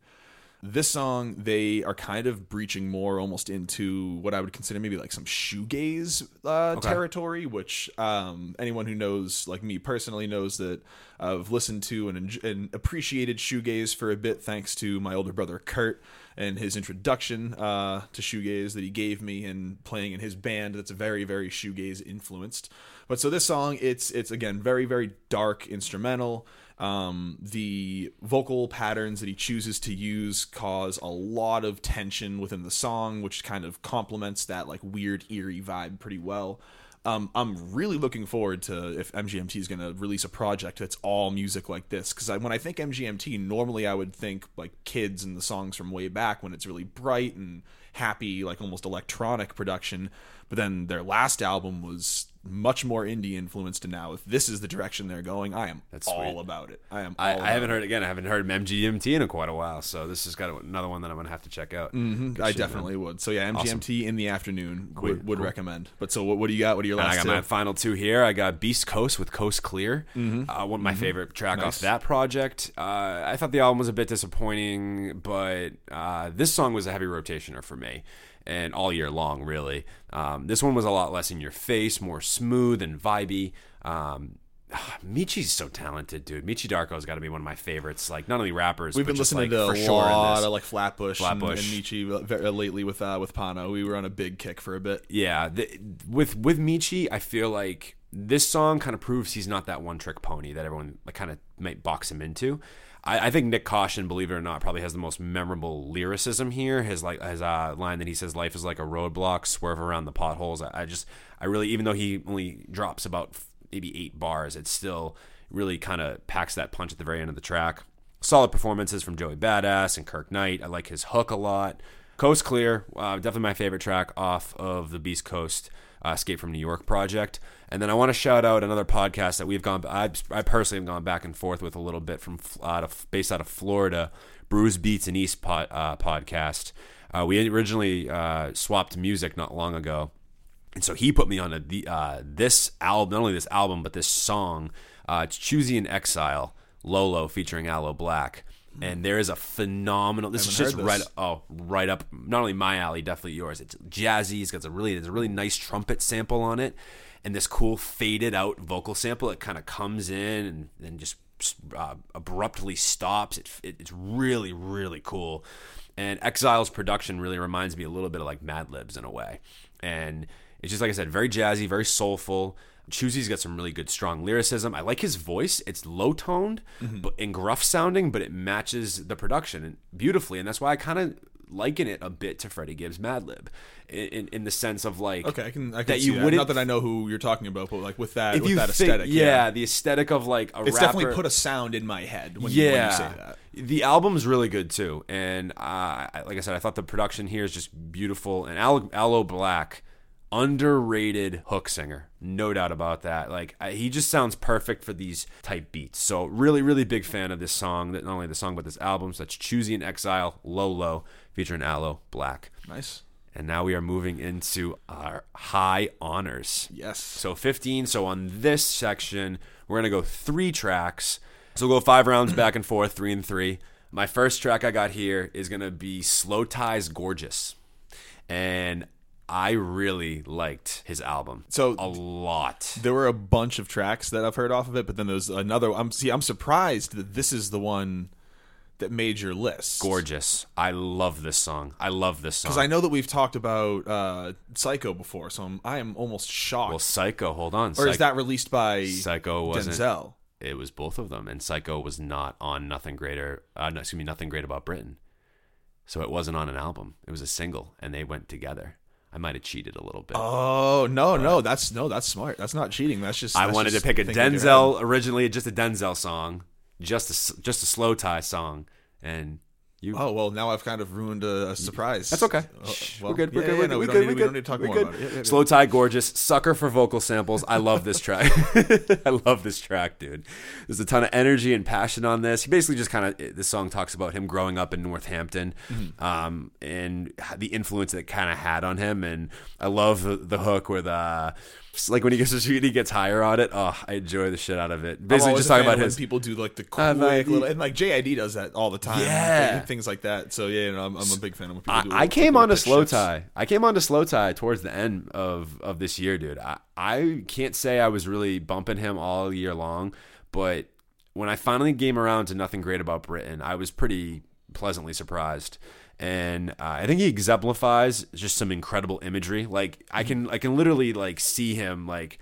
This song, they are kind of breaching more almost into what I would consider maybe like some shoegaze uh, territory, which um, anyone who knows, like me personally, knows that I've listened to and, and appreciated shoegaze for a bit thanks to my older brother Kurt and his introduction uh, to shoegaze that he gave me and playing in his band that's very very shoegaze influenced. But so this song, it's it's again very very dark instrumental. Um, the vocal patterns that he chooses to use cause a lot of tension within the song, which kind of complements that like weird eerie vibe pretty well. Um, I'm really looking forward to if MGMT is going to release a project that's all music like this. Because when I think MGMT, normally I would think like kids and the songs from way back when it's really bright and happy, like almost electronic production. But then their last album was much more indie influenced, and now if this is the direction they're going, I am That's all sweet. about it. I am. I, I haven't about heard again. I haven't heard MGMT in a quite a while, so this is got another one that I'm gonna have to check out. it. I definitely would. So yeah, MGMT in the afternoon would, would cool. recommend. But so what, what do you got? What are your And I last got two? my final two here. I got Beast Coast with Coast Clear. Uh, one of my favorite track Nice. off that project. Uh, I thought the album was a bit disappointing, but uh, this song was a heavy rotationer for me. And all year long, really. Um, this one was a lot less in your face, more smooth and vibey. Um, Meechy's so talented, dude. Meechy Darko's got to be one of my favorites. Like not only rappers, We've but been just, listening like, to for a sure in lot this. of like Flatbush, and, and Meechy very, lately with uh, with Pano. We were on a big kick for a bit. Yeah, the, with with Meechy, I feel like this song kind of proves he's not that one trick pony that everyone like kind of might box him into. I, I think Nyck Caution, believe it or not, probably has the most memorable lyricism here. His like his uh, line that he says, "Life is like a roadblock, swerve around the potholes." I, I just, I really, even though he only drops about maybe eight bars, it still really kind of packs that punch at the very end of the track. Solid performances from Joey Badass and Kirk Knight. I like his hook a lot. Coast Clear, uh, definitely my favorite track off of the Beast Coast uh, Escape from New York project. And then I want to shout out another podcast that we've gone, I, I personally have gone back and forth with a little bit from out of, based out of Florida, Bruise Beats and East pod, uh, podcast. Uh, we originally uh, swapped music not long ago. And so he put me on a, the, uh, this album, not only this album, but this song. Choosey in Exile, Low Low featuring Aloe Blacc. And there is a phenomenal. This is just heard right. Oh, right up. Not only my alley, definitely yours. It's jazzy. It's got a really, there's a really nice trumpet sample on it, and this cool faded out vocal sample. It kind of comes in and then just uh, abruptly stops. It, it, it's really, really cool. And Exile's production really reminds me a little bit of like Mad Libs in a way. And it's just like I said, very jazzy, very soulful. Choosey's got some really good, strong lyricism. I like his voice. It's low toned but and gruff sounding, but it matches the production beautifully, and that's why I kind of liken it a bit to Freddie Gibbs' Madlib, in, in in the sense of like Okay, I can I can that see you that. wouldn't Not that I know who you're talking about, but like with that if with you that think- aesthetic, yeah, the aesthetic of like a It's rapper, definitely put a sound in my head when, you, when you say that. the album's really good too, and uh, like I said, I thought the production here is just beautiful. And Aloe, Aloe Blacc, underrated hook singer, no doubt about that. Like I, he just sounds perfect for these type beats. So really, really big fan of this song. That not only the song but this album. So that's Choosey in Exile, Low Low, featuring Aloe Blacc. Nice. And now we are moving into our high honors. Yes. So 15. So on this section, we're going to go three tracks. So we'll go five rounds back and forth, three and three. My first track I got here is going to be Slowthai's Gorgeous. And I really liked his album. So- a lot. There were a bunch of tracks that I've heard off of it, but then there's another. I'm see. I'm surprised that this is the one that made your list. Gorgeous. I love this song. I love this song. Because I know that we've talked about uh, Psycho before, so I'm, I am almost shocked. well, Psycho, hold on. or is that released by Psycho wasn't Denzel? it was both of them and psycho was not on nothing greater uh, no, excuse me nothing great about britain so it wasn't on an album it was a single and they went together i might have cheated a little bit Oh no, no, that's no, that's smart. That's not cheating. That's just. i that's wanted to pick a denzel originally just a denzel song just a just a slow tie song and You Oh well, now I've kind of ruined a, a surprise. That's okay. Uh, well, we're good. We're yeah, good. yeah, we're no, good. we don't good. need- we we're don't need to talk We're more good. about it. Yeah. Slowthai Gorgeous, sucker for vocal samples. I love this track. (laughs) I love this track, dude. There's a ton of energy and passion on this. He basically just kind of this song talks about him growing up in Northampton, Mm-hmm. um, and the influence that kind of had on him. And I love the, the hook with uh, like when he gets he gets higher on it. Oh, I enjoy the shit out of it. Basically, just talking about his people do like the Uh, quick like, little and like JID does that all the time. Yeah. like, things like that. So yeah, no, I'm, I'm a big fan of when people I, do. I came on to slowthai. I came on to slowthai towards the end of of this year, dude. I I can't say I was really bumping him all year long, but when I finally came around to nothing great about Britain, I was pretty pleasantly surprised. And uh, I think he exemplifies just some incredible imagery. Like I can I can literally like see him like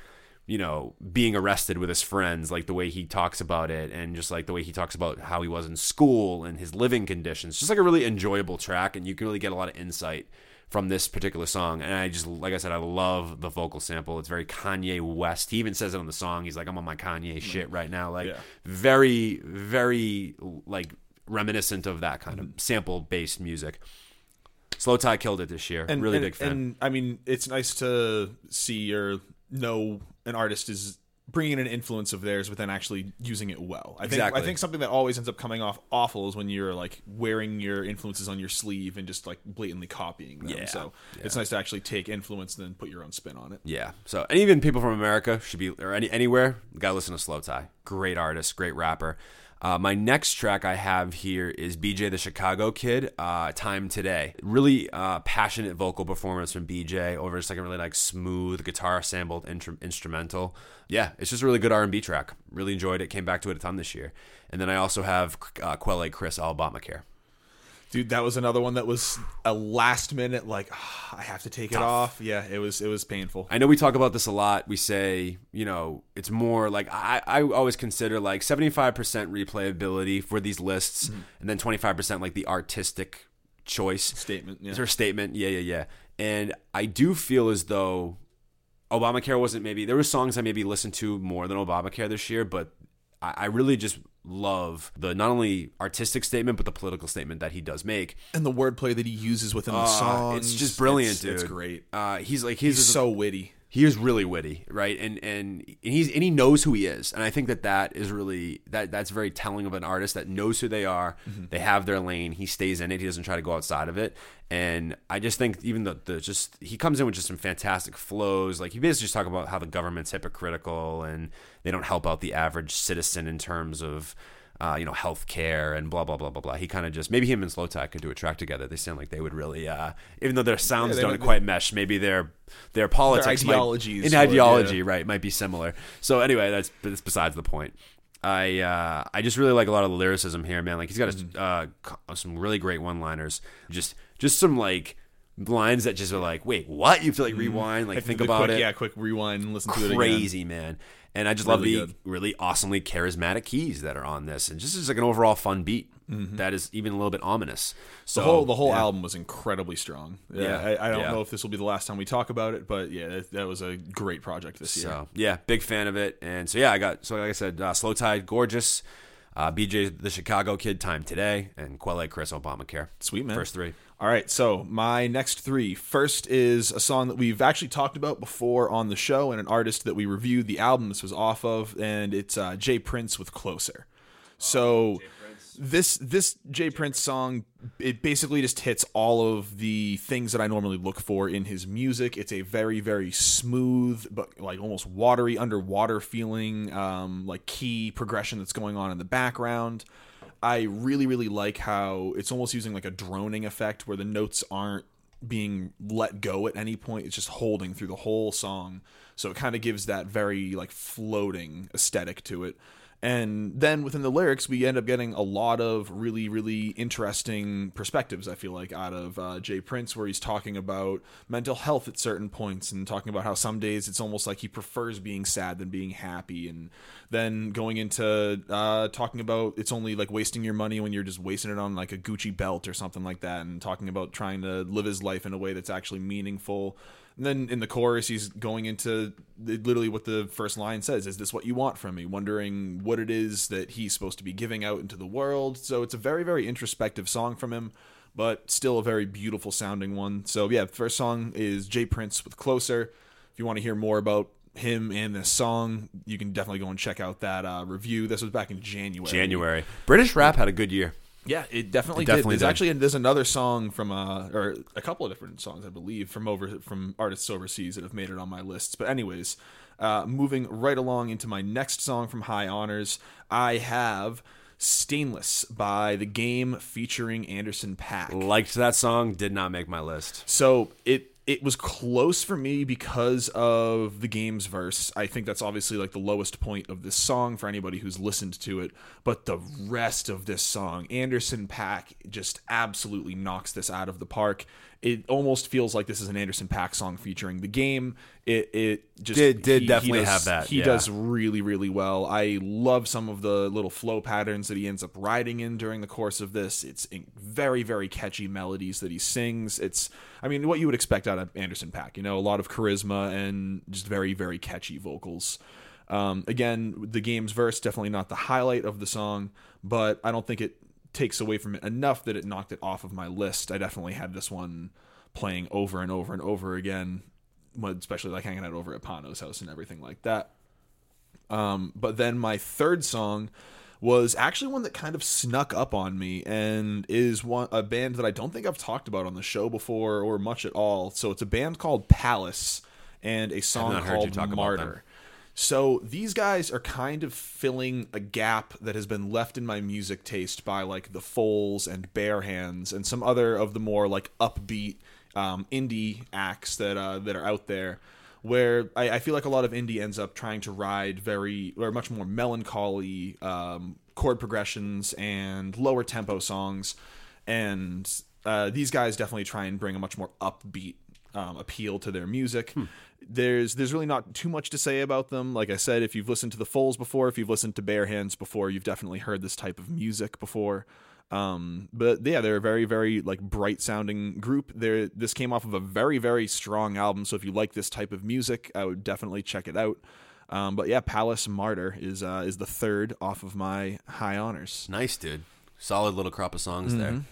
you know, being arrested with his friends, like the way he talks about it, and just like the way he talks about how he was in school and his living conditions. Just like a really enjoyable track, and you can really get a lot of insight from this particular song. And I just, like I said, I love the vocal sample. It's very Kanye West. He even says it on the song. He's like, I'm on my Kanye shit right now. Like, Yeah. very, very, like, reminiscent of that kind of sample based music. Slowthai killed it this year. And, really and- big fan. And I mean, it's nice to see or know an artist is bringing in an influence of theirs, but then actually using it well. I think I think something that always ends up coming off awful is when you're like wearing your influences on your sleeve and just like blatantly copying them. Yeah. So it's nice to actually take influence and then put your own spin on it. Yeah. So, and even people from America should be, or any anywhere, gotta listen to Slowthai. Great artist, great rapper. Uh, my next track I have here is BJ the Chicago Kid, uh, Time Today. Really uh, passionate vocal performance from BJ over just like a really like smooth guitar sampled instrumental. Yeah, it's just a really good R&B track. Really enjoyed it. Came back to it a ton this year. And then I also have uh, Quelle Chris All Obamacare. Dude, that was another one that was a last minute like "Ah, I have to take it off. Yeah, it was it was painful. I know we talk about this a lot. We say, you know, it's more like I, I always consider like 75% replayability for these lists and then 25% like the artistic choice Statement. Yeah. Is her statement. Yeah, yeah, yeah. And I do feel as though Obamacare wasn't maybe there were songs I maybe listened to more than Obamacare this year, but I, I really just love the not only artistic statement but the political statement that he does make. and the wordplay that he uses within the Uh, song. it's just brilliant, it's, dude. It's great. Uh, he's like he's, He's so witty. He is really witty, right? And and he's and he knows who he is, and I think that that is really that that's very telling of an artist that knows who they are. Mm-hmm. They have their lane. He stays in it. He doesn't try to go outside of it. And I just think even the the just he comes in with just some fantastic flows. Like he basically just talk about how the government's hypocritical and they don't help out the average citizen in terms of. Uh, you know, health care and blah blah blah blah blah. He kind of just maybe him and Slowthai could do a track together. They sound like they would really, uh, even though their sounds they don't quite mesh. Maybe their their politics, might- ideologies in ideology, yeah. right, might be similar. So anyway, that's that's besides the point. I uh, I just really like a lot of the lyricism here, man. Like he's got Mm-hmm. a, uh, some really great one-liners. Just just some like lines that just are like, wait, what? You have to like rewind, like think about quick, it. Yeah, quick rewind and listen to it. Crazy man, and I just love the good. really awesomely charismatic keys that are on this, and just is like an overall fun beat that is even a little bit ominous. So Mm-hmm. The whole the whole yeah. album was incredibly strong. Yeah, Yeah, I, I don't yeah. know if this will be the last time we talk about it, but yeah, that, that was a great project this year. Yeah, big fan of it. And so yeah, I got so like I said, uh, Slow Tide, Gorgeous, uh, BJ the Chicago Kid, Time Today, and Quelle Chris Obamacare. Sweet man. First three. All right, so my next three. First is a song that we've actually talked about before on the show, and an artist that we reviewed the album this was off of, and it's uh, Jay Prince with "Closer." So this this Jay Prince song it basically just hits all of the things that I normally look for in his music. It's a very very smooth but like almost watery underwater feeling um, like key progression that's going on in the background. I really really like how it's almost using like a droning effect where the notes aren't being let go at any point. It's just holding through the whole song. So it kind of gives that very like floating aesthetic to it. And then within the lyrics, we end up getting a lot of really, really interesting perspectives, I feel like, out of uh, Jay Prince, where he's talking about mental health at certain points and talking about how some days it's almost like he prefers being sad than being happy. And then going into uh, talking about it's only like wasting your money when you're just wasting it on like a Gucci belt or something like that, and talking about trying to live his life in a way that's actually meaningful. And then in the chorus, he's going into literally what the first line says: "Is this what you want from me?" Wondering what it is that he's supposed to be giving out into the world. So it's a very, very introspective song from him, but still a very beautiful sounding one. So yeah, first song is Jay Prince with "Closer." If you want to hear more about him and this song, you can definitely go and check out that uh, review. This was back in January. January. British rap had a good year. Yeah, it definitely, It definitely did. There's did. actually there's another song from uh or a couple of different songs I believe from over from artists overseas that have made it on my lists. But anyways, uh, moving right along into my next song from High Honors, I have Stainless by The Game featuring Anderson Paak. Liked that song. Did not make my list. So it it was close for me because of the game's verse. I think that's obviously like the lowest point of this song for anybody who's listened to it. But the rest of this song, Anderson Paak just absolutely knocks this out of the park. It almost feels like this is an Anderson Paak song featuring the game. It it just Did- did definitely does- have that, He yeah. does really really well. I love some of the little flow patterns that he ends up riding in during the course of this. It's in- very very catchy melodies that he sings. It's I mean what you would expect out of Anderson Paak. You know, a lot of charisma and just very very catchy vocals. Um, again, the game's verse definitely not the highlight of the song, but I don't think it takes away from it enough that it knocked it off of my list. I definitely had this one playing over and over and over again, especially like hanging out over at Pano's house and everything like that. Um, but then my third song was actually one that kind of snuck up on me and is one a band that I don't think I've talked about on the show before or much at all. So it's a band called Palace and a song not heard you called Martyr. So these guys are kind of filling a gap that has been left in my music taste by like the Foals and Bear Hands and some other of the more like upbeat um, indie acts that uh, that are out there. Where I, I feel like a lot of indie ends up trying to ride very or much more melancholy um, chord progressions and lower tempo songs, and uh, these guys definitely try and bring a much more upbeat um, appeal to their music. There's there's really not too much to say about them. Like I said, if you've listened to the Foals before, if you've listened to Bear Hands before, you've definitely heard this type of music before. Um, but yeah, they're a very very like bright sounding group. They're this came off of a very very strong album. So if you like this type of music, I would definitely check it out. Um, but yeah, Palace Martyr is uh, is the third off of my high honors. Nice, dude. Solid little crop of songs Mm-hmm. there.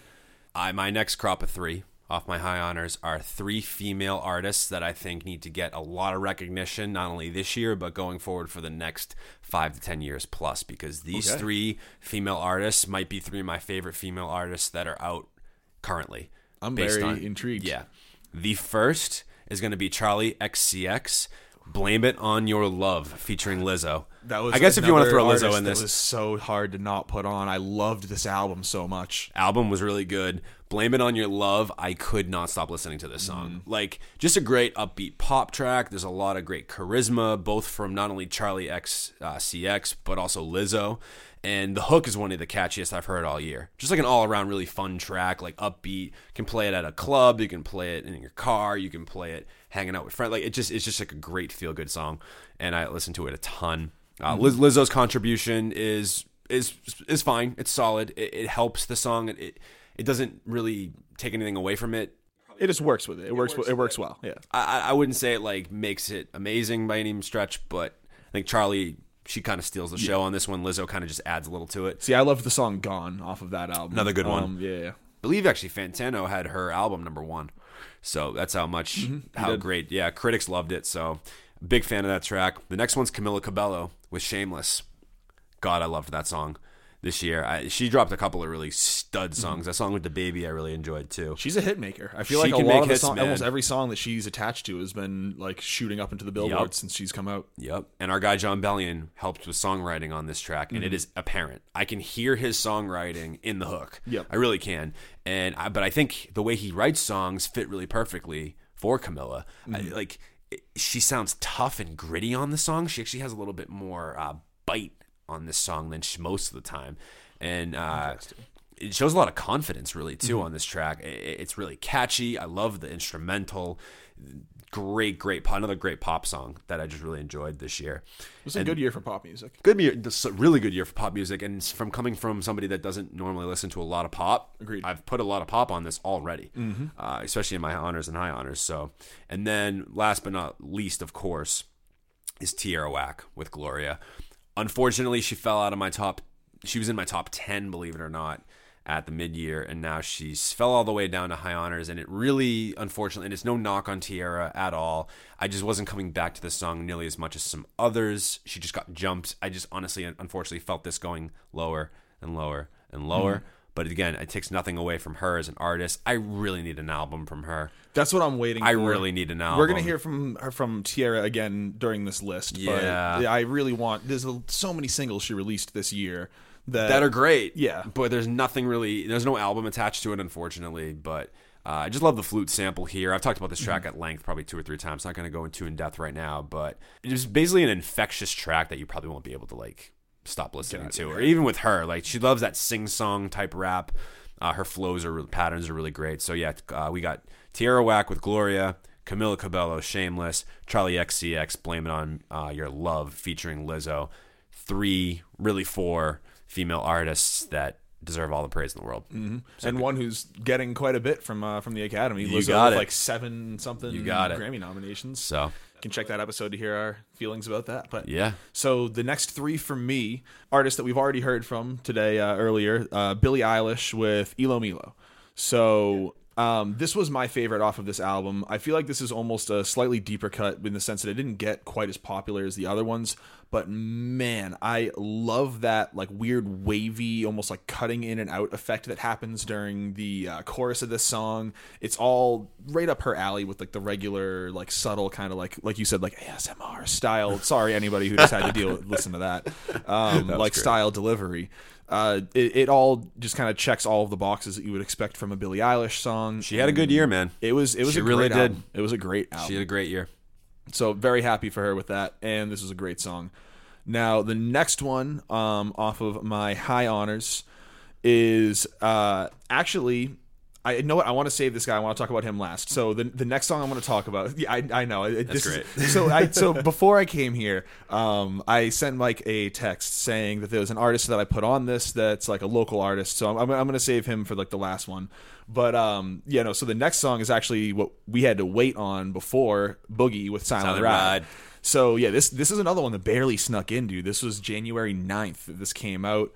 I my next crop of three off my high honors are three female artists that I think need to get a lot of recognition, not only this year but going forward for the next five to ten years plus. Because these Okay. three female artists might be three of my favorite female artists that are out currently. I'm very on- intrigued. Yeah, the first is going to be Charli XCX. Blame it on your love, featuring Lizzo. That was I guess if you want to throw Lizzo in this, was so hard to not put on. I loved this album so much. album was really good. Blame it on your love. I could not stop listening to this song. Like just a great upbeat pop track. There's a lot of great charisma, both from not only Charli X uh, CX but also Lizzo. And the hook is one of the catchiest I've heard all year. Just like an all around really fun track, like upbeat. You can play it at a club. You can play it in your car. You can play it hanging out with friends. Like it just it's just like a great feel good song. And I listen to it a ton. Uh, Liz, Lizzo's contribution is is is fine. It's solid. It, it helps the song. It, it it doesn't really take anything away from it. It just works with it. It, works. It works well. Yeah. I, I- wouldn't say it like makes it amazing by any stretch, but I think Charli she kind of steals the show on this one. Lizzo kind of just adds a little to it. See, I love the song "Gone" off of that album. Another good one. Um, yeah, yeah. I believe actually Fantano had her album number one, so that's how much mm-hmm. how did. great. Yeah, critics loved it. So big fan of that track. The next one's Camila Cabello with "Shameless." God, I loved that song this year. I, she dropped a couple of really stud mhm. songs. That song with the baby I really enjoyed too. She's a hit maker. I feel She like a lot of hits, song, almost every song that she's attached to has been like shooting up into the billboard Yup. since she's come out. Yep. And our guy Jon Bellion helped with songwriting on this track, and it mm-hmm. is apparent. I can hear his songwriting in the hook. Yep. I really can. And I, but I think the way he writes songs fit really perfectly for Camila. I, mm-hmm. like she sounds tough and gritty on the song. She actually has a little bit more uh, bite on this song than most of the time, and uh, it shows a lot of confidence really too on this track. It's really catchy. I love the instrumental great, great pop, another great pop song that I just really enjoyed this year. It was a good year for pop music. Good year, this is a really good year for pop music, and from coming from somebody that doesn't normally listen to a lot of pop. Agreed. I've put a lot of pop on this already, uh, especially in my honors and high honors. So, and then last but not least, of course, is Tierra Whack with Gloria. Unfortunately, she fell out of my top. She was in my top ten, believe it or not, at the mid year, and now she's fell all the way down to high honors. And it really, unfortunately, and it's no knock on Tierra at all. I just wasn't coming back to the song nearly as much as some others. She just got jumped. I just honestly, unfortunately, felt this going lower and lower and lower. Mm-hmm. But again, it takes nothing away from her as an artist. I really need an album from her. That's what I'm waiting for. I for. really need an album. We're gonna hear from her from Tierra again during this list. Yeah. but I really want. There's so many singles she released this year that, that are great. Yeah. but there's nothing really. There's no album attached to it, unfortunately. But uh, I just love the flute sample here. I've talked about this track at length, probably two or three times. Not going to go into in depth right now, but it's basically an infectious track that you probably won't be able to like stop listening to, or even with her. Like she loves that sing song type rap. Uh, her flows or patterns are really great. So yeah, uh, we got Tierra Whack with Gloria. Camila Cabello, Shameless, Charli XCX, Blame It On uh, Your Love, featuring Lizzo. Three, really four female artists that deserve all the praise in the world. Mm-hmm. and one who's getting quite a bit from uh, from the Academy. You Lizzo got with it. like seven something You got it. Grammy nominations. So can check that episode to hear our feelings about that. But yeah, So the next three for me, artists that we've already heard from today uh, earlier, uh, Billie Eilish with ilomilo. So um, this was my favorite off of this album. I feel like this is almost a slightly deeper cut in the sense that it didn't get quite as popular as the other ones. But man, I love that like weird wavy, almost like cutting in and out effect that happens during the uh, chorus of this song. It's all right up her alley with like the regular, like subtle kind of like like you said, like ASMR style. Sorry, anybody who just had to deal with, (laughs) listen to that, um, like great. style delivery. Uh, it, it all just kind of checks all of the boxes that you would expect from a Billie Eilish song. she had a good year, man. It was it was She a really great did. album. It was a great album. She had a great year. So very happy for her with that, and this was a great song. Now the next one um, off of my high honors is uh, actually. I know what I want to save this guy. I want to talk about him last. So the the next song I want to talk about. Yeah, I, I know. It, That's this is- great. (laughs) so I so (laughs) before I came here, um, I sent Mike a text saying that there was an artist that I put on this that's like a local artist. So I'm I'm, I'm going to save him for like the last one. But um, yeah, no. So the next song is actually what we had to wait on before Boogie with Silent, Silent Ride. Ride. So yeah, this this is another one that barely snuck in, dude. This was January 9th that this came out.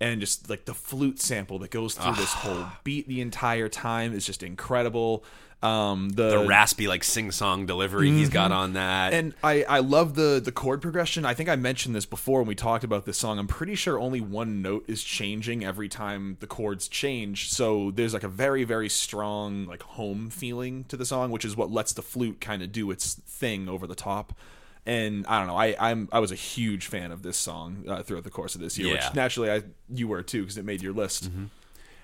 And just like the flute sample that goes through this whole beat the entire time is just incredible. Um, The raspy like sing song delivery he's got on that. and I, I love the the chord progression. I think I mentioned this before when we talked about this song. I'm pretty sure only one note is changing every time the chords change. So there's like a very very strong like home feeling to the song, which is what lets the flute kind of do its thing over the top. And I don't know. I I'm I was a huge fan of this song uh, throughout the course of this year, Yeah. which naturally I you were too because it made your list.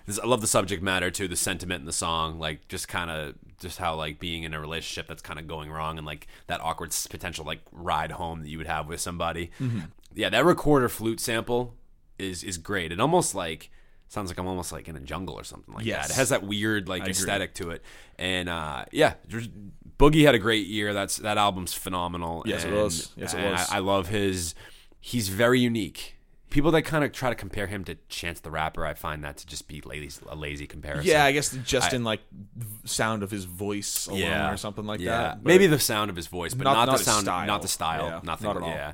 This- I love the subject matter too, the sentiment in the song, like just kind of just how like being in a relationship that's kind of going wrong and like that awkward potential like ride home that you would have with somebody. Mm-hmm. Yeah, that recorder flute sample is is great. It almost like sounds like I'm almost like in a jungle or something like Yes. that. It has that weird like agree. aesthetic to it. And uh yeah, Boogie had a great year. That's that album's phenomenal. Yes, it was. Yes, it was. I, I love his. He's very unique. People that kind of try to compare him to Chance the Rapper, I find that to just be lazy, a lazy comparison. Yeah, I guess just I- in like sound of his voice alone or something like yeah. that. but- Maybe the sound of his voice, but Not- not, not the sound, style. not the style, Yeah, nothing. not at all. Yeah,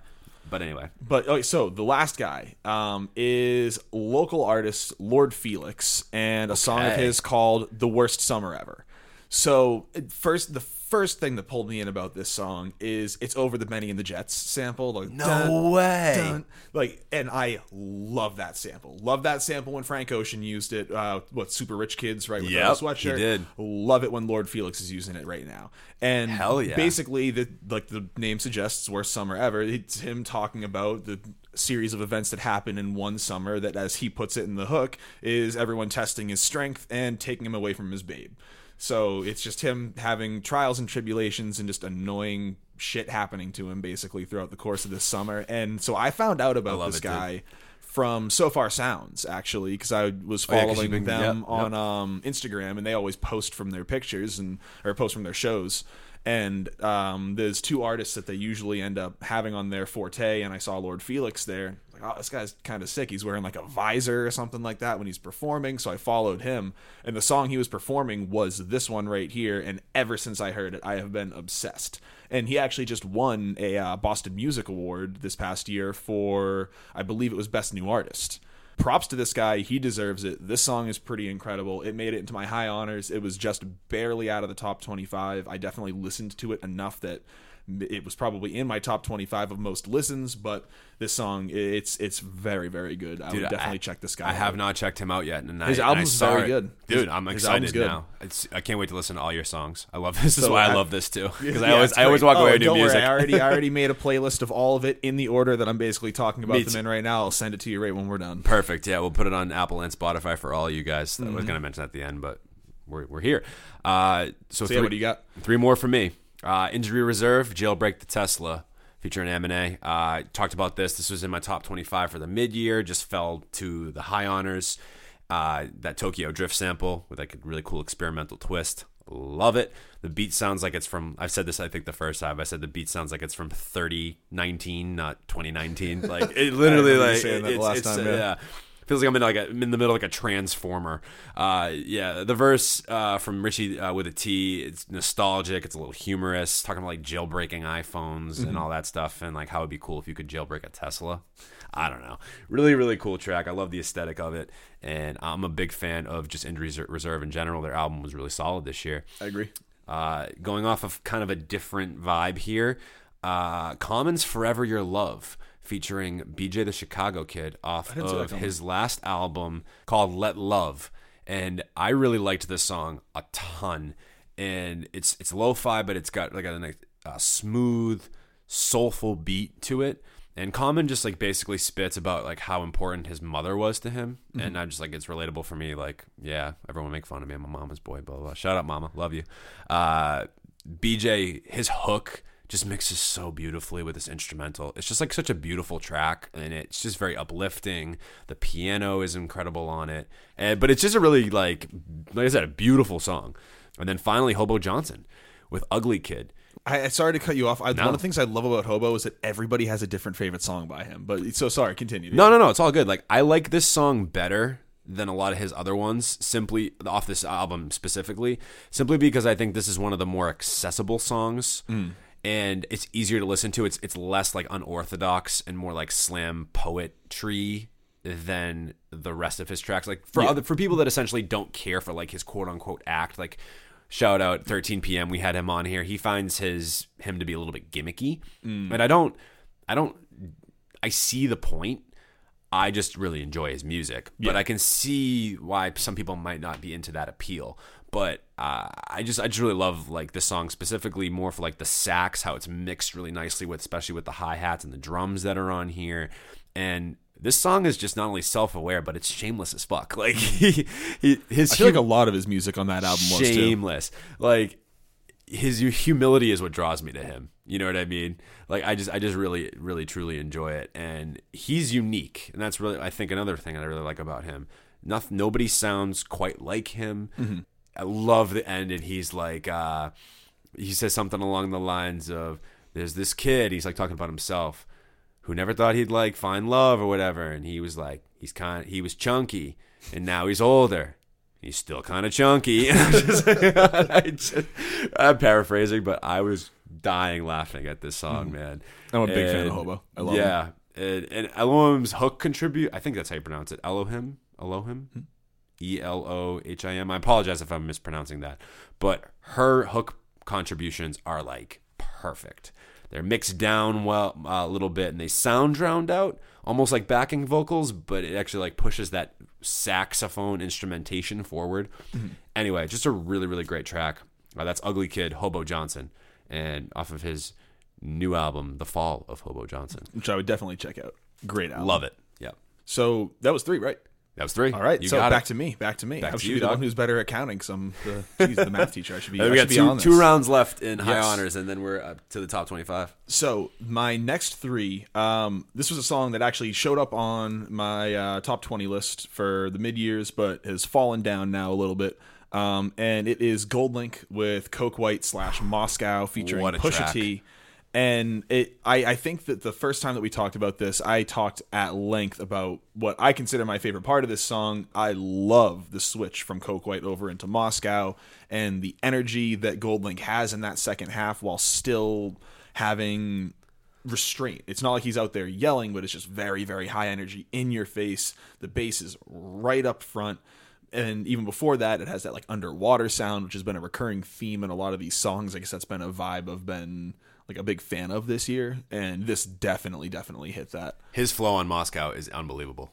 but anyway, But okay, so the last guy um, is local artist Lord Felix, and a song of his called "The Worst Summer Ever." So first, the first thing that pulled me in about this song is it's over the Bennie and the Jets sample. Like, dun, way. dun. like, and I love that sample. Love that sample when Frank Ocean used it. Uh, what Super Rich Kids, right? With Yep, the sweatshirt. he did. Love it when Lord Felix is using it right now. And Hell yeah. basically, the like the name suggests, worst summer ever. It's him talking about the series of events that happen in one summer. That, as he puts it in the hook, is everyone testing his strength and taking him away from his babe. So it's just him having trials and tribulations and just annoying shit happening to him basically throughout the course of this summer. And so I found out about this it, dude. guy from Sofar Sounds actually because I was Oh, yeah, following been- them yep, on um, Instagram and they always post from their pictures and or post from their shows. And um, there's two artists that they usually end up having on their forte, and I saw Lord Felix there. Like, oh, this guy's kind of sick. He's wearing like a visor or something like that when he's performing. So I followed him, and the song he was performing was this one right here. And ever since I heard it, I have been obsessed. And he actually just won a uh, Boston Music Award this past year for, I believe it was Best New Artist props to this guy. He deserves it. This song is pretty incredible. It made it into my high honors. It was just barely out of the top 25. I definitely listened to it enough that it was probably in my top 25 of most listens but this song it's it's very very good i Dude, would definitely I- check this guy I out. have not checked him out yet, and His I, album's very it. good. dude. I'm excited now. It's I can't wait to listen to all your songs. I love (laughs) this is So why I I- love this too (laughs) because I always I always walk Oh, away with new music. Worry, I already I already (laughs) made a playlist of all of it in the order that I'm basically talking about Me them too. in right now. I'll send it to you right when we're done. Perfect. Yeah, we'll put it on Apple and Spotify for all you guys. I Mm-hmm. was going to mention at the end, but we're, we're here. Uh, so So three, yeah, what do you got? three more for me. Uh, Injury Reserve, Jailbreak the Tesla, featuring Aminé. Uh, talked about this. This was in my top 25 for the mid-year. Just fell to the high honors. Uh, that Tokyo Drift sample with like a really cool experimental twist. Love it. The beat sounds like it's from. I've said this. I think the first time I said the beat sounds like it's from 3019, not 2019. Like it (laughs) literally like the it's, last it's, time, yeah. yeah. Feels like I'm in like a, I'm in the middle of like a transformer. Uh, yeah, the verse uh, from Ritchie uh, with a T. It's nostalgic. It's a little humorous, talking about like jailbreaking iPhones Mm-hmm. and all that stuff, and like how it'd be cool if you could jailbreak a Tesla. I don't know. Really, really cool track. I love the aesthetic of it, and I'm a big fan of just Injury Reserve in general. Their album was really solid this year. I agree. Uh, going off of kind of a different vibe here, uh, Common's "Forever Your Love" featuring BJ the Chicago Kid off didn't see that of his last album called "Let Love," and I really liked this song a ton. And it's it's lo-fi, but it's got like a, nice, uh smooth, soulful beat to it. And Common just like basically spits about like how important his mother was to him, Mm-hmm. and I just like it's relatable for me. Like, yeah, everyone make fun of me. I'm a mama's boy. Blah blah. blah. Shout out, mama. Love you. Uh, BJ, his hook just mixes so beautifully with this instrumental. It's just like such a beautiful track, and it's just very uplifting. The piano is incredible on it, and but it's just a really like, like I said, a beautiful song. And then finally, Hobo Johnson with Ugly Kid. I, I sorry to cut you off. I, No. One of the things I love about Hobo is that everybody has a different favorite song by him. But so sorry. Continue. No, no, no. It's all good. Like I like this song better than a lot of his other ones. Simply off this album specifically, simply because I think this is one of the more accessible songs, mm. And it's easier to listen to. It's it's less like unorthodox and more like slam poetry than the rest of his tracks. Like for other for people that essentially don't care for like his quote unquote act, like. Shout out 13 p.m. We had him on here. He finds his him to be a little bit gimmicky, mm. and I don't, I don't, I see the point. I just really enjoy his music, but I can see why some people might not be into that appeal. But uh, I just I just really love like this song specifically more for like the sax, how it's mixed really nicely with especially with the hi hats and the drums that are on here. And this song is just not only self aware, but it's shameless as fuck. (laughs) Like he, he his I feel like a lot of his music on that album was too. shameless. Like his humility is what draws me to him. You know what I mean? Like I just I just really really truly enjoy it and he's unique. And that's really I think another thing I really like about him. Nothing nobody sounds quite like him. Mm-hmm. I love the end and he's like uh he says something along the lines of there's this kid, he's like talking about himself who never thought he'd like find love or whatever and he was like he's kind he was chunky and now he's older. He's still kind of chunky (laughs) (laughs) I just, I'm paraphrasing but i was dying laughing at this song man. I'm a big fan of Hobo. I love him. yeah and, and elohim's hook contribute i think that's how you pronounce it elohim? Elohim Hmm. e-l-o-h-i-m i apologize if i'm mispronouncing that but her hook contributions are like perfect they're mixed down well uh, a little bit and they sound drowned out almost like backing vocals but it actually like pushes that saxophone instrumentation forward anyway just a really really great track uh, that's ugly kid hobo johnson and off of his new album the fall of hobo johnson Which I would definitely check out. Great album. love it yep So that was three, right? That was three All right. you so got back it. to me. Back to me. Back I to should you, be the dog. one who's better at counting because I'm the, (laughs) geez, the math teacher. I should be, we got two, two rounds left in high honors and then we're up to the top 25 So my next three, um, this was a song that actually showed up on my uh, top twenty list for the mid years, but has fallen down now a little bit. Um, and it is GoldLink with Coke White slash Moscow featuring Pusha track. T. And it, I, I think that the first time that we talked about this, I talked at length about what I consider my favorite part of this song. I love the switch from Coke White over into Moscow and the energy that GoldLink has in that second half while still having restraint. It's not like he's out there yelling, but it's just very, very high energy in your face. The bass is right up front. And even before that, it has that like underwater sound, which has been a recurring theme in a lot of these songs. I guess that's been a vibe I've been like a big fan of this year. And this definitely, definitely hit that. His flow on Moscow is unbelievable.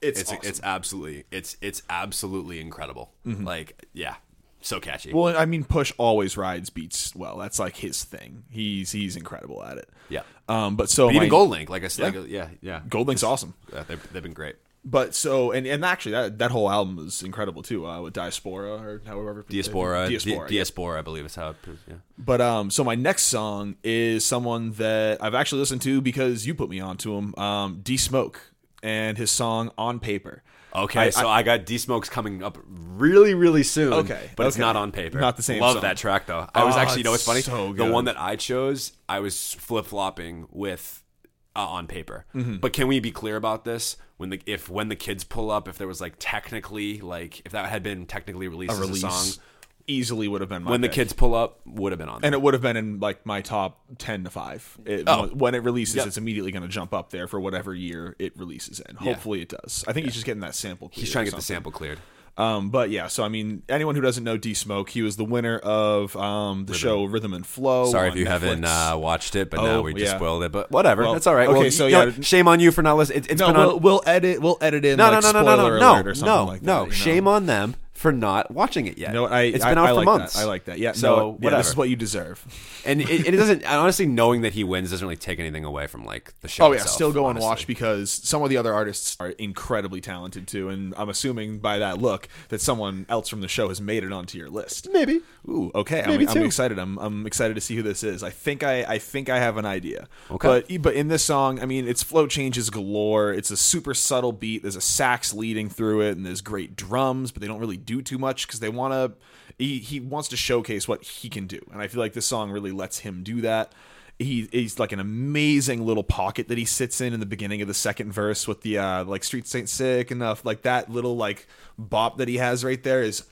It's It's awesome. it's absolutely it's it's absolutely incredible. Like yeah, so catchy. well, I mean, Push always rides beats well. That's like his thing. He's he's incredible at it. yeah. Um, but so But even my- GoldLink, like I said, Yeah. like, yeah, yeah. GoldLink's awesome. Yeah, they've, they've been great. But so and and actually that that whole album is incredible too. Uh, with Diaspora or however Diaspora, Diaspora. Diaspora, I believe is how it. Yeah. But um, so my next song is someone that I've actually listened to because you put me onto him. Um, D Smoke and his song "On Paper." Okay, I- so I, got D Smokes coming up really, really soon. Okay, but it's not on paper. Not the same Love song. that track though. I was Oh, actually, you know, what's funny? it's so The one that I chose, I was flip flopping with uh, on paper. Mm-hmm. But can we be clear about this? When the if when the kids pull up, if there was like technically like if that had been technically released A as a song, easily would have been my when the kids pull up, would have been on. There. and it would have been in like my top 10 to 5 it, Oh. when it releases Yep. it's immediately going to jump up there for whatever year it releases in hopefully it does i think he's just getting that sample He's trying to get the sample cleared. Um, but yeah so i mean anyone who doesn't know d smoke he was the winner of um, the show rhythm and flow Sorry if you haven't uh, watched it, but Oh, now we just yeah. spoiled it. But whatever, Well, that's all right. okay, well, so you know yeah. what? shame on you for not listening. It, it's no been we'll, on. we'll edit we'll edit in No, like no, no, no, no, spoiler no, alert no, or something no, like that, no. you know? Shame on them for not watching it yet. No, I, it's I- been out I for like months. That. I like that. Yeah, So no, yeah, this is what you deserve. and it, it doesn't. and (laughs) honestly, knowing that he wins doesn't really take anything away from like the show. Oh yeah, itself, still go and watch because some of the other artists are incredibly talented too, and I'm assuming by that look that someone else from the show has made it onto your list. Maybe. Ooh, okay. Maybe I'm, two. I'm excited. I'm, I'm excited to see who this is. I think I I think I have an idea. Okay. But but in this song, I mean, it's flow changes galore. It's a super subtle beat. There's a sax leading through it, and there's great drums, but they don't really do too much because they want to. He he wants to showcase what he can do, and I feel like this song really lets him do that. He, he's like an amazing little pocket that he sits in in the beginning of the second verse with the uh like streets ain't sick enough like that little like bop that he has right there is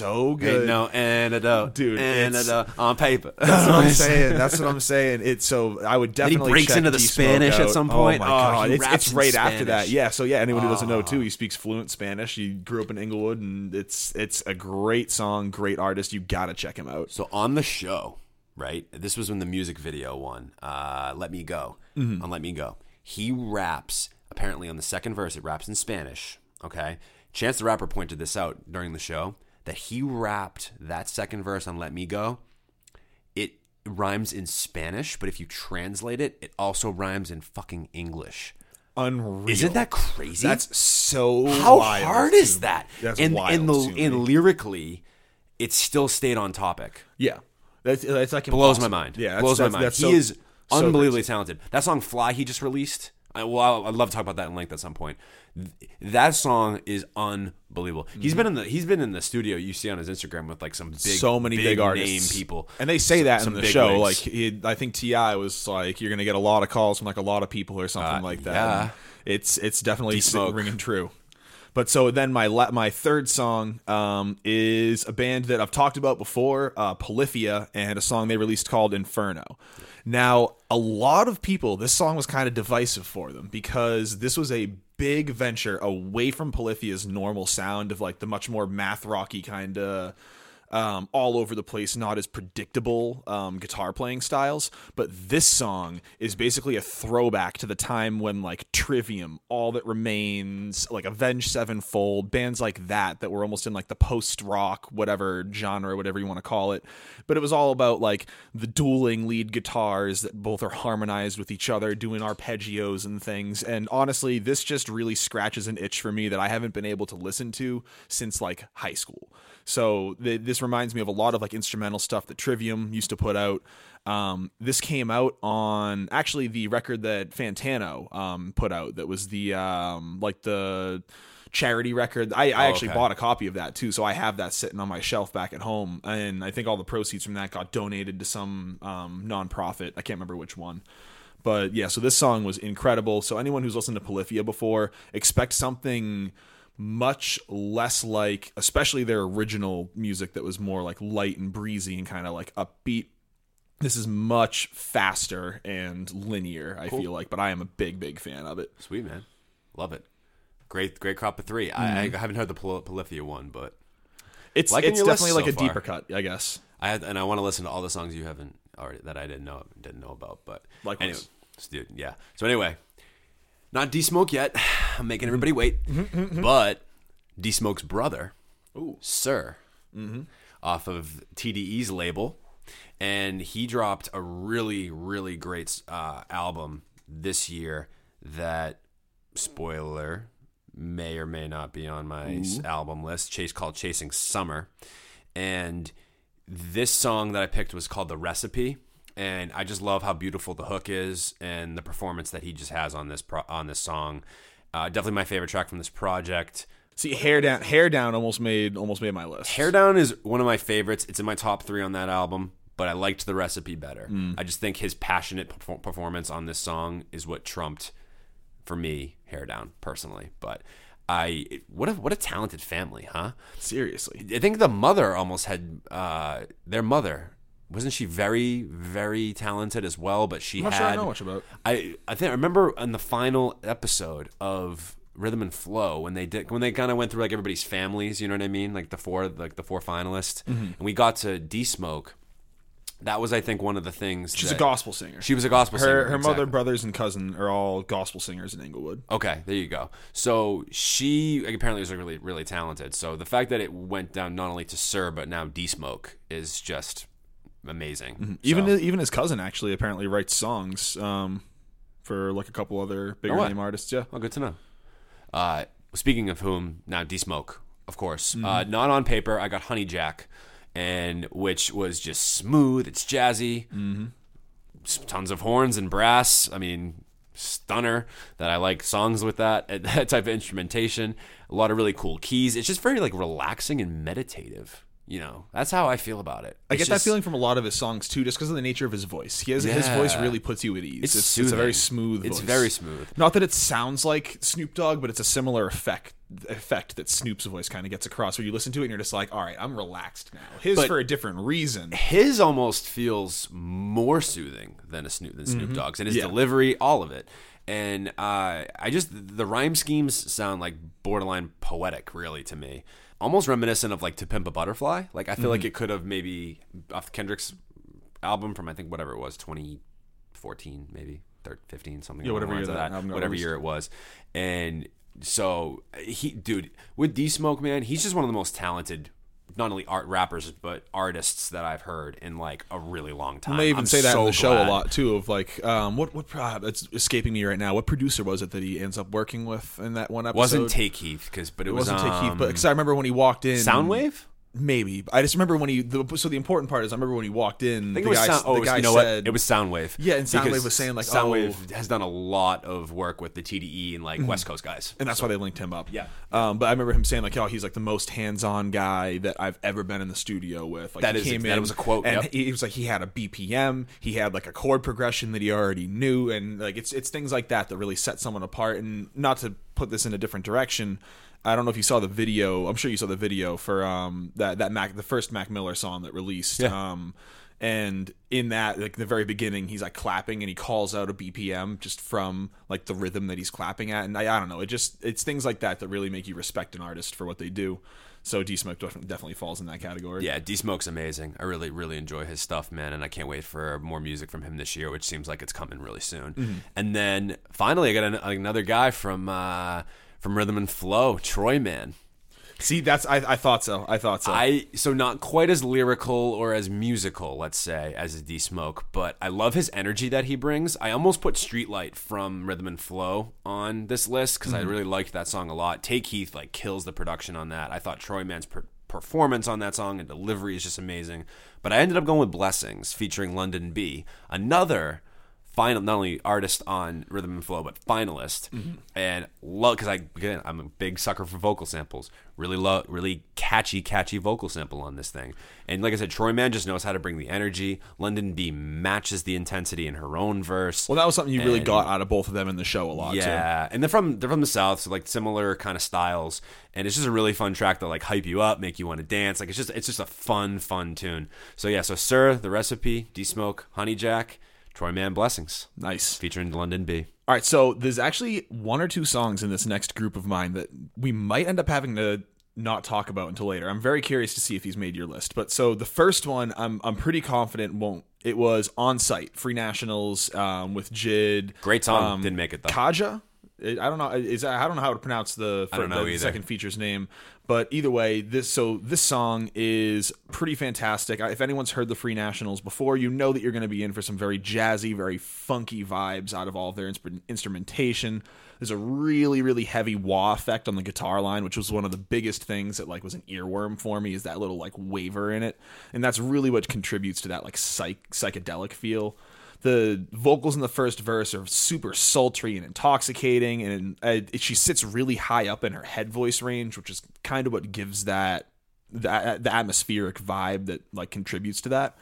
good Ain't no antidote, Dude, Antidote on paper. (laughs) that's what I'm saying. That's what I'm saying. It's so I would he definitely. breaks check into the Spanish at some point. Oh my Oh, god, he it's, it's right after that. Yeah. So yeah, anyone who doesn't know too, he speaks fluent Spanish. He grew up in Inglewood, and it's it's a great song, great artist. You gotta check him out. So on the show, right? This was when the music video won. Uh, Let Me Go. Mm-hmm. On Let Me Go, he raps. Apparently, on the second verse, it raps in Spanish. Okay. Chance the Rapper pointed this out during the show that he rapped that second verse on Let Me Go. It rhymes in Spanish, but if you translate it, it also rhymes in fucking English. Unreal. Isn't that crazy? That's so. How hard is that? That's and wild and the and lyrically, it still stayed on topic. yeah, that's, that's like blows my mind. Yeah, blows my mind. He so- is unbelievably crazy. talented. That song "Fly" he just released. I, well, I'll- I'd love to talk about that in length at some point. Th- That song is unbelievable. He's been in the he's been in the studio. You see on his Instagram with like some big, so many big, artists, name people, and they say that Some in the show. Like, he, I think Ti was like, "You're gonna get a lot of calls from like a lot of people or something Uh, like that." yeah. And it's it's definitely ringing true. But so then my la- my third song um, is a band that I've talked about before, uh, Polyphia, and a song they released called Inferno. Now, a lot of people, this song was kind of divisive for them because this was a big venture away from Polyphia's normal sound of like the much more math rocky kind of um, all over the place, not as predictable um, guitar playing styles. But this song is basically a throwback to the time when like Trivium, All That Remains, like Avenged Sevenfold, bands like that that were almost in like the post rock, whatever genre, whatever you want to call it. But it was all about like the dueling lead guitars that both are harmonized with each other, doing arpeggios and things. And honestly, this just really scratches an itch for me that I haven't been able to listen to since like high school. So th- this reminds me of a lot of like instrumental stuff that Trivium used to put out. Um, this came out on actually the record that Fantano um, put out. That was the um, like the charity record. I, I actually okay. bought a copy of that too, so I have that sitting on my shelf back at home. And I think all the proceeds from that got donated to some um, nonprofit. I can't remember which one. But yeah, so this song was incredible. So anyone who's listened to Polyphia before, expect something much less like, especially their original music that was more like light and breezy and kind of like upbeat. This is much faster and linear, I feel like, but I am a big, big fan of it. Sweet man, love it. Great, great crop of 3 I, mm-hmm. I haven't heard the Poly- Polyphia one, but It's it's definitely like so a far. deeper cut, I guess. I had, and I want to listen to all the songs you haven't already that I didn't know didn't know about. But like anyway, dude, yeah. So anyway, not D Smoke yet. (sighs) I'm making everybody wait. Mm-hmm, mm-hmm, mm-hmm. but D Smoke's brother, Sir, off of TDE's label, and he dropped a really really great uh, album this year that spoiler may or may not be on my s- album list. Chase called Chasing Summer, and this song that I picked was called The Recipe, and I just love how beautiful the hook is and the performance that he just has on this pro- on this song. Uh, definitely my favorite track from this project. See, hair down, hair down almost made almost made my list. Hair Down is one of my favorites. It's in my top three on that album, but I liked the recipe better. Mm. I just think his passionate perfor- performance on this song is what trumped for me Hair Down personally. But I what a what a talented family, huh? Seriously, I think the mother almost had uh, their mother. Wasn't she very, very talented as well? But she I'm not had. sure I know much about. I I think I remember in the final episode of Rhythm and Flow when they did when they kind of went through like everybody's families. You know what I mean? Like the four like the four finalists, Mm-hmm. and we got to D Smoke. That was, I think, one of the things. She's a gospel singer. She was a gospel her singer. her mother, brothers, and cousin are all gospel singers in Inglewood. Okay, there you go. So she like, apparently was really, really talented. So the fact that it went down not only to Sir but now D Smoke is just amazing. Even So- even his cousin actually apparently writes songs um, for like a couple other bigger Oh, name artists. Yeah, well, good to know. Uh, speaking of whom, now D Smoke, of course. Mm-hmm. Uh, not on paper. I got Honey Jack, and which was just smooth. It's jazzy. Mm-hmm. Tons of horns and brass. I mean, stunner. That I like songs with that (laughs) that type of instrumentation. A lot of really cool keys. It's just very like relaxing and meditative. You know, that's how I feel about it. I It's get that feeling from a lot of his songs too, just because of the nature of his voice. He has his voice really puts you at ease. It's It's, it's, a very smooth. It's voice. very smooth. Not that it sounds like Snoop Dogg, but it's a similar effect effect that Snoop's voice kind of gets across. Where you listen to it and you're just like, all right, I'm relaxed now. His But- for a different reason. his almost feels more soothing than a Snoop than Snoop Dogg's, and his Yeah. delivery, all of it. And uh, I just the rhyme schemes sound like borderline poetic, really, to me. Almost reminiscent of like "To Pimp a Butterfly." Like I feel like mm-hmm. it could have maybe off Kendrick's album from I think whatever it was, 2014 maybe, 13, 15 something. Yeah, whatever year of that whatever year it was, and so he, dude, with D Smoke, man, he's just one of the most talented. Not only art rappers, but artists that I've heard in like a really long time. They even I'm say that so in the show glad. a lot too. Of like, um, what what uh, it's escaping me right now. What producer was it that he ends up working with in that one episode? Wasn't Take Heath because, but it, It was wasn't Take Heath, but um, because I remember when he walked in, Soundwave. Maybe I just remember when he. The, so the important part is I remember when he walked in. The guy, sound, oh, the guy you know said, what? It was Soundwave. Yeah, and Soundwave was saying, like, Soundwave oh- Mm-hmm. has done a lot of work with the TDE and like West Coast guys. and that's why they linked him up. Yeah. Um, but I remember him saying like, "Oh, he's like the most hands-on guy that I've ever been in the studio with." Like, That is- came that was a quote, and yep. he, he was like, he had a BPM, he had like a chord progression that he already knew, and like it's it's things like that that really set someone apart. And not to put this in a different direction. I don't know if you saw the video. I'm sure you saw the video for um that that Mac the first Mac Miller song that released. Yeah. Um and in that like the very beginning he's like clapping and he calls out a bpm just from like the rhythm that he's clapping at and i, I don't know it just it's things like that that really make you respect an artist for what they do so d smoke definitely falls in that category Yeah, D Smoke's amazing. I really, really enjoy his stuff, man, and I can't wait for more music from him this year, which seems like it's coming really soon. Mm-hmm. And then finally, I got an, another guy from uh, from Rhythm and Flow, Troy Man. see that's I, I thought so i thought so I so not quite as lyrical or as musical, let's say, as D Smoke, but I love his energy that he brings. I almost put Streetlight from Rhythm and Flow on this list because I mm-hmm. really liked that song a lot. Take Heath like kills the production on that. I thought Troy Man's per- performance on that song and delivery is just amazing. But I ended up going with Blessings featuring Londynn B, another final not only artist on Rhythm and Flow but finalist, mm-hmm. and love because I again I'm a big sucker for vocal samples. Really love really catchy catchy vocal sample on this thing. And like I said, Troy Man just knows how to bring the energy. Londynn B matches the intensity in her own verse. Well, that was something you really got out of both of them in the show a lot. too. Yeah, and they're from they're from the south, so like similar kind of styles, and it's just a really fun track to like hype you up, make you want to dance. Like it's just it's just a fun fun tune. So yeah, so Sir, the recipe, D Smoke, Honey Jack, Troy Man Blessings, Nice. featuring Londynn B. All right, so there's actually one or two songs in this next group of mine that we might end up having to not talk about until later. I'm very curious to see if he's made your list. But so the first one, I'm I'm pretty confident won't. It was on site, Free Nationals um, with Jid. Great song, um, didn't make it though. Kadhja. I don't know. Is I don't know how to pronounce the, the second feature's name, but either way, this so this song is pretty fantastic. If anyone's heard the Free Nationals before, you know that you're going to be in for some very jazzy, very funky vibes out of all of their insp- instrumentation. There's a really, really heavy wah effect on the guitar line, which was one of the biggest things that like was an earworm for me. Is that little like waver in it, and that's really what contributes to that like psych psychedelic feel the vocals in the first verse are super sultry and intoxicating and uh, she sits really high up in her head voice range which is kind of what gives that the, the atmospheric vibe that like contributes to that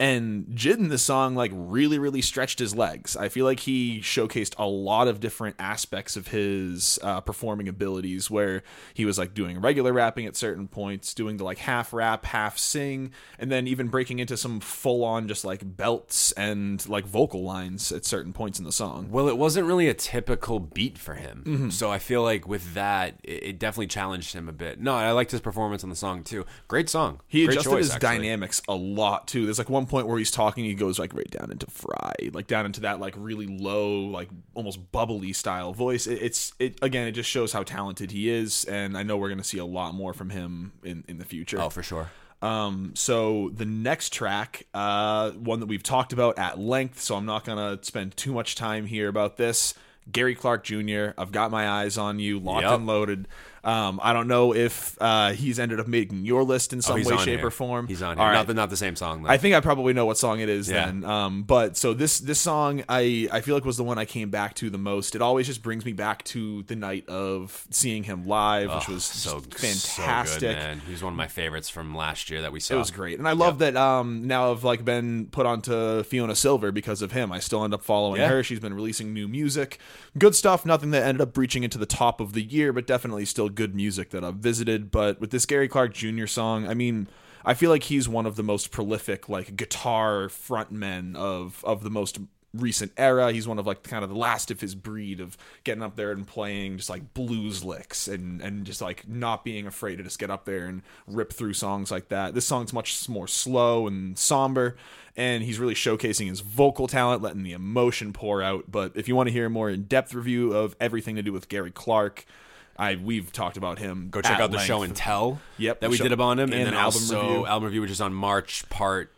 and Jid in this song like really really stretched his legs. I feel like he showcased a lot of different aspects of his uh, performing abilities where he was like doing regular rapping at certain points, doing the like half rap, half sing, and then even breaking into some full on just like belts and like vocal lines at certain points in the song. Well, it wasn't really a typical beat for him, Mm-hmm. so I feel like with that, it, it definitely challenged him a bit. No, I liked his performance on the song too. Great song. He Great adjusted choice, his actually. dynamics a lot too. There's like one point where he's talking, he goes like right down into fry, like down into that like really low, like almost bubbly style voice. It, it's it again, it just shows how talented he is, and I know we're gonna see a lot more from him in in the future. Oh, for sure. Um, so the next track, uh, one that we've talked about at length, so I'm not gonna spend too much time here about this. Gary Clark Jr. I've got my eyes on you, locked Yep. and loaded. Um, I don't know if uh, he's ended up making your list in Oh, some he's way, shape, here. or form. He's on here. right. Not the not the same song though. I think I probably know what song it is Yeah. then. Um, but so this this song I I feel like was the one I came back to the most. It always just brings me back to the night of seeing him live, which was so just So fantastic. good, man. He's one of my favorites from last year that we saw. It was great, and I love that. Um, now I've like been put onto Fiona Silver because of him. I still end up following Yeah. her. She's been releasing new music, good stuff. Nothing that ended up breaching into the top of the year, but definitely still good music that I've visited. But with this Gary Clark Jr. song, I mean, I feel like he's one of the most prolific like guitar frontmen of of the most recent era. He's one of like kind of the last of his breed of getting up there and playing just like blues licks and and just like not being afraid to just get up there and rip through songs like that. This song's much more slow and somber and he's really showcasing his vocal talent, letting the emotion pour out. But if you want to hear a more in-depth review of everything to do with Gary Clark, I we've talked about him. Go check out the show and tell. Yep, that we show- did about him, and, and then album also review. album review, which is on March part.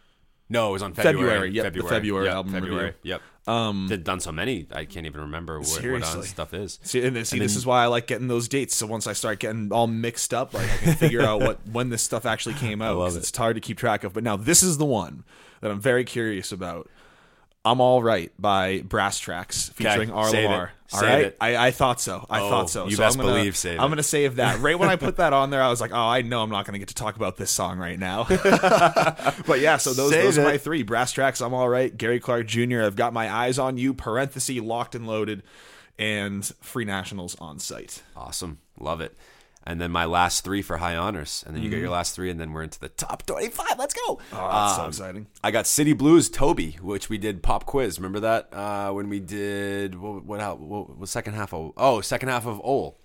No, it was on February. February, yep, the February Yep, album February. review. Yep. Um, They've done so many, I can't even remember what, what stuff is. See, and then, see, this is why I like getting those dates. So once I start getting all mixed up, like I can figure out what when this stuff actually came (laughs) out. it. It's hard to keep track of. But now this is the one that I'm very curious about. I'm all right by Brass Tracks featuring R. save Lamar. All Save right, it. I, I thought so. I Oh, thought so. you So best I'm gonna, believe save I'm it. gonna save that. Right when I put that on there, I was like, oh, I know I'm not gonna get to talk about this song right now. (laughs) but yeah, so those Save those are it. my three. Brass Tracks. I'm all right. Gary Clark Jr. I've got my eyes on you. Parenthesis locked and loaded, and Free Nationals on site. Awesome, love it. And then my last three for high honors, and then you get your last three, and then we're into the top twenty-five. Let's go. Mm-hmm. Oh, that's so Um, exciting. I got City Blues Tobi, which we did pop quiz. Remember that uh, when we did what? What, what was second half of? Oh, second half of Ol.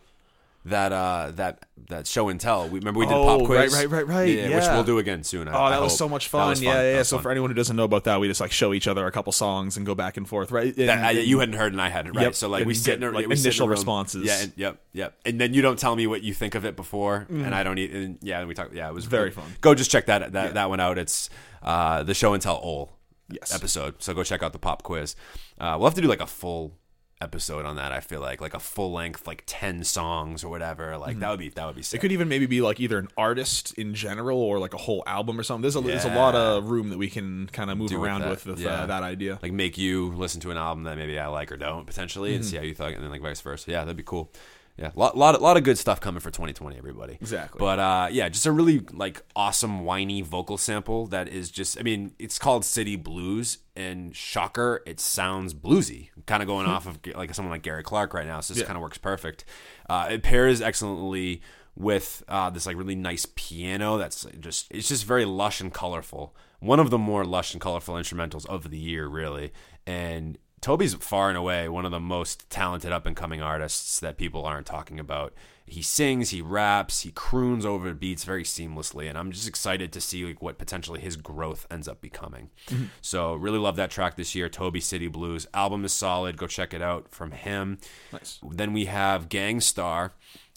That uh, that that show and tell. We remember we did Oh, pop quiz. right, right, right, right, which yeah. we'll do again soon. I- Oh, I that was hope. so much fun. was Yeah, yeah. So fun. for anyone who doesn't know about that, we just like show each other a couple songs and go back and forth, right? And- That, I, you hadn't heard and I hadn't, right? Yep, So like we and sit in get, a, like, we sit in initial responses. Yeah, and, yep, yep. And then you don't tell me what you think of it before, and I don't. Eat, and yeah, and we talk. Yeah, it was Very good. fun. Go just check that that that one out. It's uh, the show and tell Ol Yes. episode. So go check out the pop quiz. Uh, we'll have to do like a full episode on that. I feel like like a full length, like ten songs or whatever. Like that would be that would be sick. It could even maybe be like either an artist in general or like a whole album or something. There's a, there's a lot of room that we can kind of move Do with around that, with with yeah. uh, that idea. like make you listen to an album that maybe I like or don't potentially, and see how you thought, and then like vice versa. Yeah, that'd be cool. Yeah, lot lot lot of good stuff coming for 2020, everybody. Exactly. But uh, yeah, just a really like awesome whiny vocal sample that is just. I mean, it's called City Blues, and shocker, it sounds bluesy. Kind of going off of like someone like Gary Clark right now, so this Yeah. kind of works perfect. Uh, it pairs excellently with uh, this like really nice piano that's just it's just very lush and colorful. One of the more lush and colorful instrumentals of the year, really. And Tobi's far and away one of the most talented up and coming artists that people aren't talking about. He sings, he raps, he croons over beats very seamlessly, and I'm just excited to see like what potentially his growth ends up becoming. Mm-hmm. So really love that track this year, Tobi City Blues. Album is solid. Go check it out from him. Nice. Then we have Gang Starr,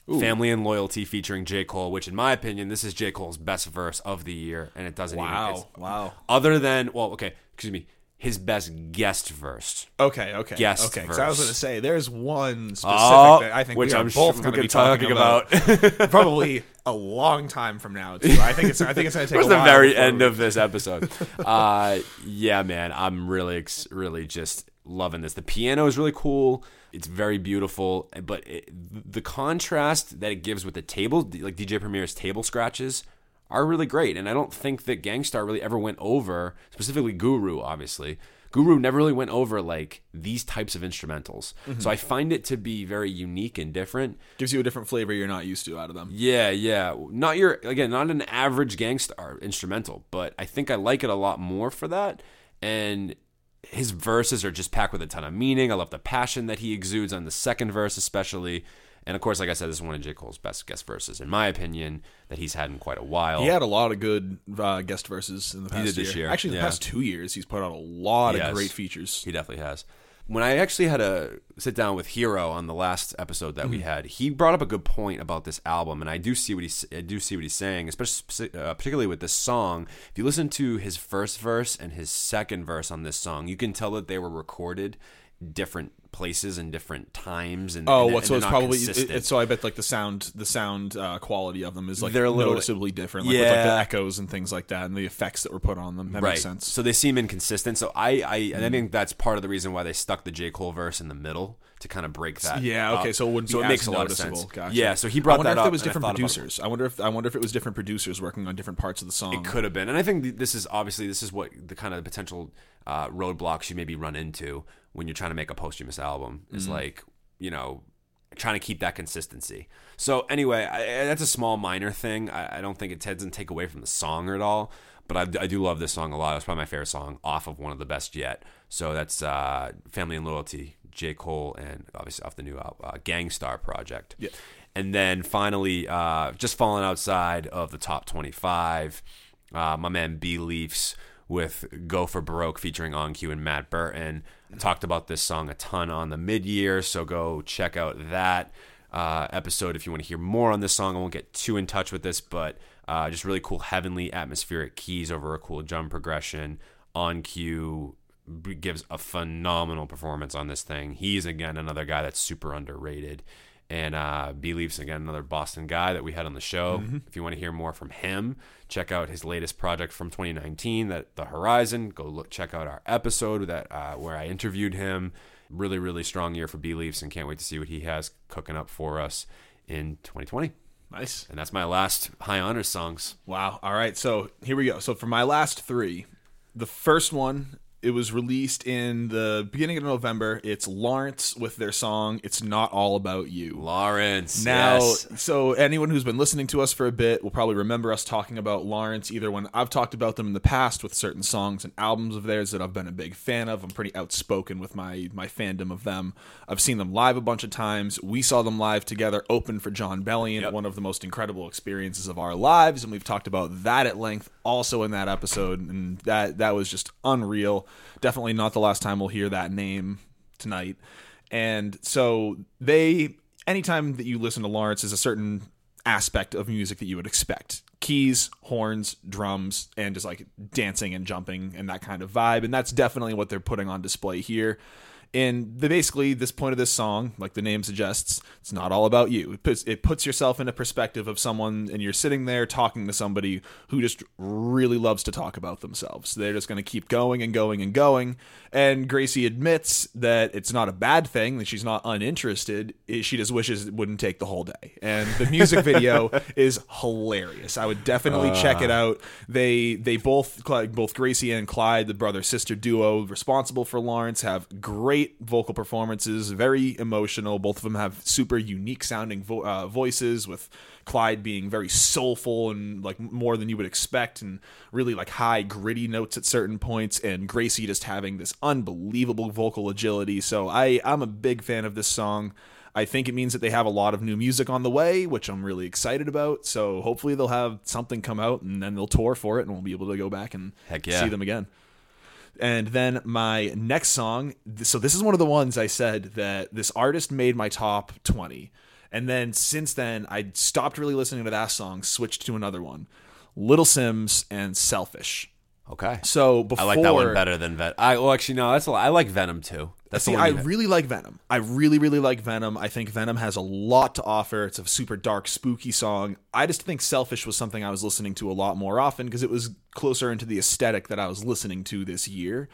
Family and Loyalty featuring J. Cole, which in my opinion, this is J. Cole's best verse of the year, and it doesn't even Wow. Wow. other than well, okay, excuse me, his best guest verse. Okay, okay, Guest okay. Because I was going to say there's one specific Oh, that I think which we are I'm both sure going to be talking talking about, about. (laughs) probably a long time from now. Too. I think it's I think it's going (laughs) to take a the very end we- of this episode. (laughs) uh, yeah, man, I'm really, ex- really just loving this. The piano is really cool. It's very beautiful, but it, the contrast that it gives with the table, like DJ Premier's table scratches, are really great. And I don't think that Gang Starr really ever went over, specifically Guru, obviously. Guru never really went over like these types of instrumentals. Mm-hmm. So I find it to be very unique and different. gives you a different flavor you're not used to out of them. Yeah, yeah. Not your again, not an average gangsta instrumental, but I think I like it a lot more for that. And his verses are just packed with a ton of meaning. I love the passion that he exudes on the second verse, especially. And of course, like I said, this is one of J. Cole's best guest verses, in my opinion, that he's had in quite a while. He had a lot of good uh, guest verses in the past did this year, Actually, the yeah. past two years, he's put out a lot Yes. of great features. He definitely has. When I actually had a sit down with Hero on the last episode that we had, he brought up a good point about this album, and I do see what he's I do see what he's saying, especially uh, particularly with this song. If you listen to his first verse and his second verse on this song, you can tell that they were recorded different places and different times. And Oh, and, what? and So it's probably it, it- so. I bet like the sound, the sound uh, quality of them is like They're a little- noticeably different. Like with like the echoes and things like that, and the effects that were put on them. That right. makes sense. So they seem inconsistent. So I, I and I think that's part of the reason why they stuck the J Cole verse in the middle to kind of break that. Yeah. Okay. up. So it wouldn't be so it makes a lot of sense. Gotcha. Yeah. So he I brought wonder that if up. there was I different it. producers. I wonder if I wonder if it was different producers working on different parts of the song. It could have been, and I think this is obviously this is what the kind of potential uh, roadblocks you maybe run into when you're trying to make a posthumous album is Mm-hmm. like you know trying to keep that consistency. So anyway, I, that's a small minor thing. I, I don't think it doesn't take away from the song at all. But I, I do love this song a lot. It's probably my favorite song off of one of the best yet. So that's uh, "Family and Loyalty," J. Cole, and obviously off the new uh, Gang Starr project. Yeah. And then finally, uh, just falling outside of the top 25, uh, my man B Leafs with Go for Broke featuring OnCue and Matt Burton. Talked about this song a ton on the mid year, so go check out that uh, episode if you want to hear more on this song. I won't get too in touch with this, but uh, just really cool, heavenly, atmospheric keys over a cool drum progression. OnCue gives a phenomenal performance on this thing. He's again another guy that's super underrated. And uh, B Leafs again, another Boston guy that we had on the show. If you want to hear more from him, check out his latest project from 2019, that The Horizon. Go look, check out our episode that uh, where I interviewed him. Really, really strong year for B Leafs, and can't wait to see what he has cooking up for us in 2020. Nice. And that's my last high honors songs. Wow. All right. So here we go. So for my last three, the first one it was released in the beginning of November. It's Lawrence with their song "It's Not All About You." Lawrence. Now, yes. so anyone who's been listening to us for a bit will probably remember us talking about Lawrence either when I've talked about them in the past with certain songs and albums of theirs that I've been a big fan of. I'm pretty outspoken with my my fandom of them. I've seen them live a bunch of times. We saw them live together, open for Jon Bellion, Yep. one of the most incredible experiences of our lives, and we've talked about that at length also in that episode, and that that was just unreal. Definitely not the last time we'll hear that name tonight. And so they anytime that you listen to Lawrence is a certain aspect of music that you would expect. Keys, horns, drums, and just like dancing and jumping and that kind of vibe. And that's definitely what they're putting on display here. And the, basically, this point of this song, like the name suggests, it's not all about you. It puts it puts yourself in a perspective of someone, and you're sitting there talking to somebody who just really loves to talk about themselves. They're just going to keep going and going and going. And Gracie admits that it's not a bad thing that she's not uninterested. She just wishes it wouldn't take the whole day. And the music video (laughs) is hilarious. I would definitely uh. check it out. They they both both Gracie and Clyde, the brother sister duo responsible for Lawrence, have great vocal performances. Very emotional. Both of them have super unique sounding vo- uh, voices with Clyde being very soulful and like more than you would expect, and really like high gritty notes at certain points, and Gracie just having this unbelievable vocal agility. So I I'm a big fan of this song. I think it means that they have a lot of new music on the way, which I'm really excited about. So hopefully they'll have something come out and then they'll tour for it and we'll be able to go back and yeah. see them again. And then my next song, so this is one of the ones I said that this artist made my top 20. And then since then, I stopped really listening to that song, switched to another one Little Simz and Selfish. Okay. So before I like that one better than Venom. I well actually no, that's a, I like Venom too. That's see, I really like Venom. I really really like Venom. I think Venom has a lot to offer. It's a super dark, spooky song. I just think Selfish was something I was listening to a lot more often because it was closer into the aesthetic that I was listening to this year.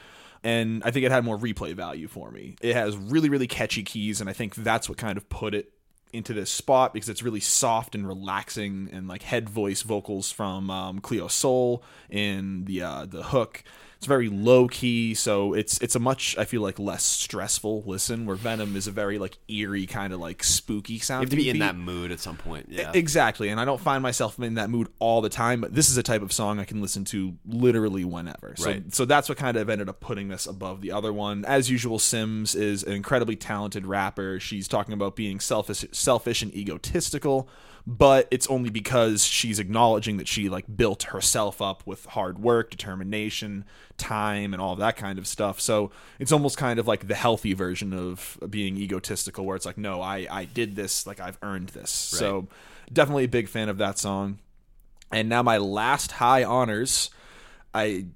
And I think it had more replay value for me. It has really, really catchy keys, and I think that's what kind of put it into this spot because it's really soft and relaxing and like head voice vocals from um, Cleo Sol in the uh, the hook it's very low key, so it's it's a much I feel like less stressful listen. Where Venom is a very like eerie kind of like spooky sound. You have to be in that mood at some point. Yeah, exactly. And I don't find myself in that mood all the time, but this is a type of song I can listen to literally whenever. So right. so that's what kind of ended up putting this above the other one. As usual, Simz is an incredibly talented rapper. She's talking about being selfish, selfish and egotistical but it's only because she's acknowledging that she like built herself up with hard work, determination, time, and all of that kind of stuff. So it's almost kind of like the healthy version of being egotistical, where it's like, no, I I did this, like I've earned this. Right. So definitely a big fan of that song. And now my last high honors, I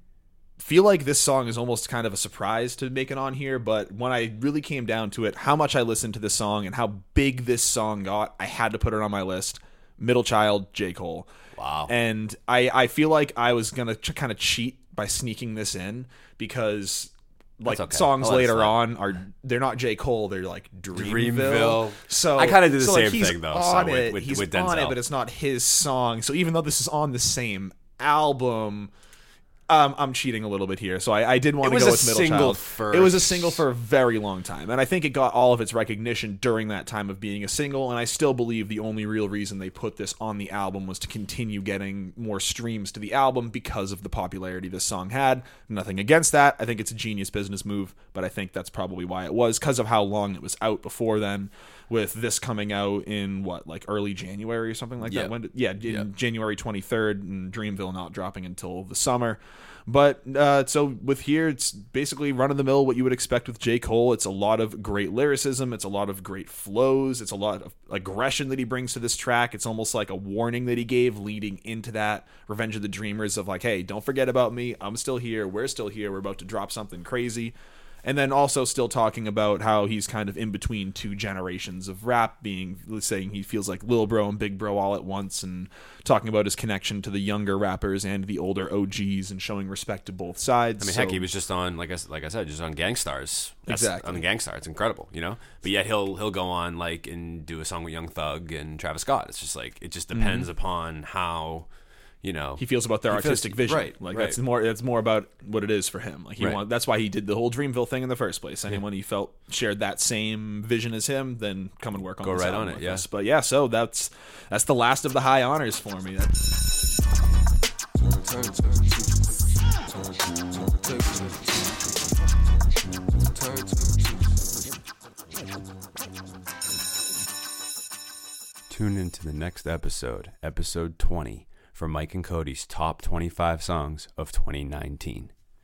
feel like this song is almost kind of a surprise to make it on here, but when I really came down to it, how much I listened to this song and how big this song got, I had to put it on my list. Middle Child, J. Cole. Wow. And I, I feel like I was going to ch- kind of cheat by sneaking this in because like okay. songs later on are they're not J Cole, they're like Dreamville. Dreamville. So I kind of did the so same like thing though. On so it, with, he's with on it, but it's not his song. So even though this is on the same album, um, I'm cheating a little bit here, so I, I did want to go with Middle Child. First. It was a single for a very long time, and I think it got all of its recognition during that time of being a single. And I still believe the only real reason they put this on the album was to continue getting more streams to the album because of the popularity this song had. Nothing against that. I think it's a genius business move, but I think that's probably why it was because of how long it was out before then with this coming out in what like early January or something like yep. that. When did, yeah, yep. January 23rd, and Dreamville not dropping until the summer. But uh, so with here, it's basically run of the mill what you would expect with J. Cole. It's a lot of great lyricism. It's a lot of great flows. It's a lot of aggression that he brings to this track. It's almost like a warning that he gave leading into that Revenge of the Dreamers of like, hey, don't forget about me. I'm still here. We're still here. We're about to drop something crazy and then also still talking about how he's kind of in between two generations of rap, being saying he feels like Lil Bro and Big Bro all at once, and talking about his connection to the younger rappers and the older OGs, and showing respect to both sides. I mean, so, heck, he was just on like I like I said, just on Gang Starrs. That's, exactly on the Gang Starr. It's incredible, you know. But yet he'll he'll go on like and do a song with Young Thug and Travis Scott. It's just like it just depends mm-hmm. upon how you know he feels about their artistic feels, vision. Right, like right. that's more that's more about what it is for him. Like he right. want, that's why he did the whole Dreamville thing in the first place. Anyone yeah. he felt shared that same vision as him, then come and work on go right on it. Yeah, but yeah, so that's that's the last of the high honors for me. That's... Tune into the next episode, episode 20, for Mike and Cody's top 25 songs of 2019.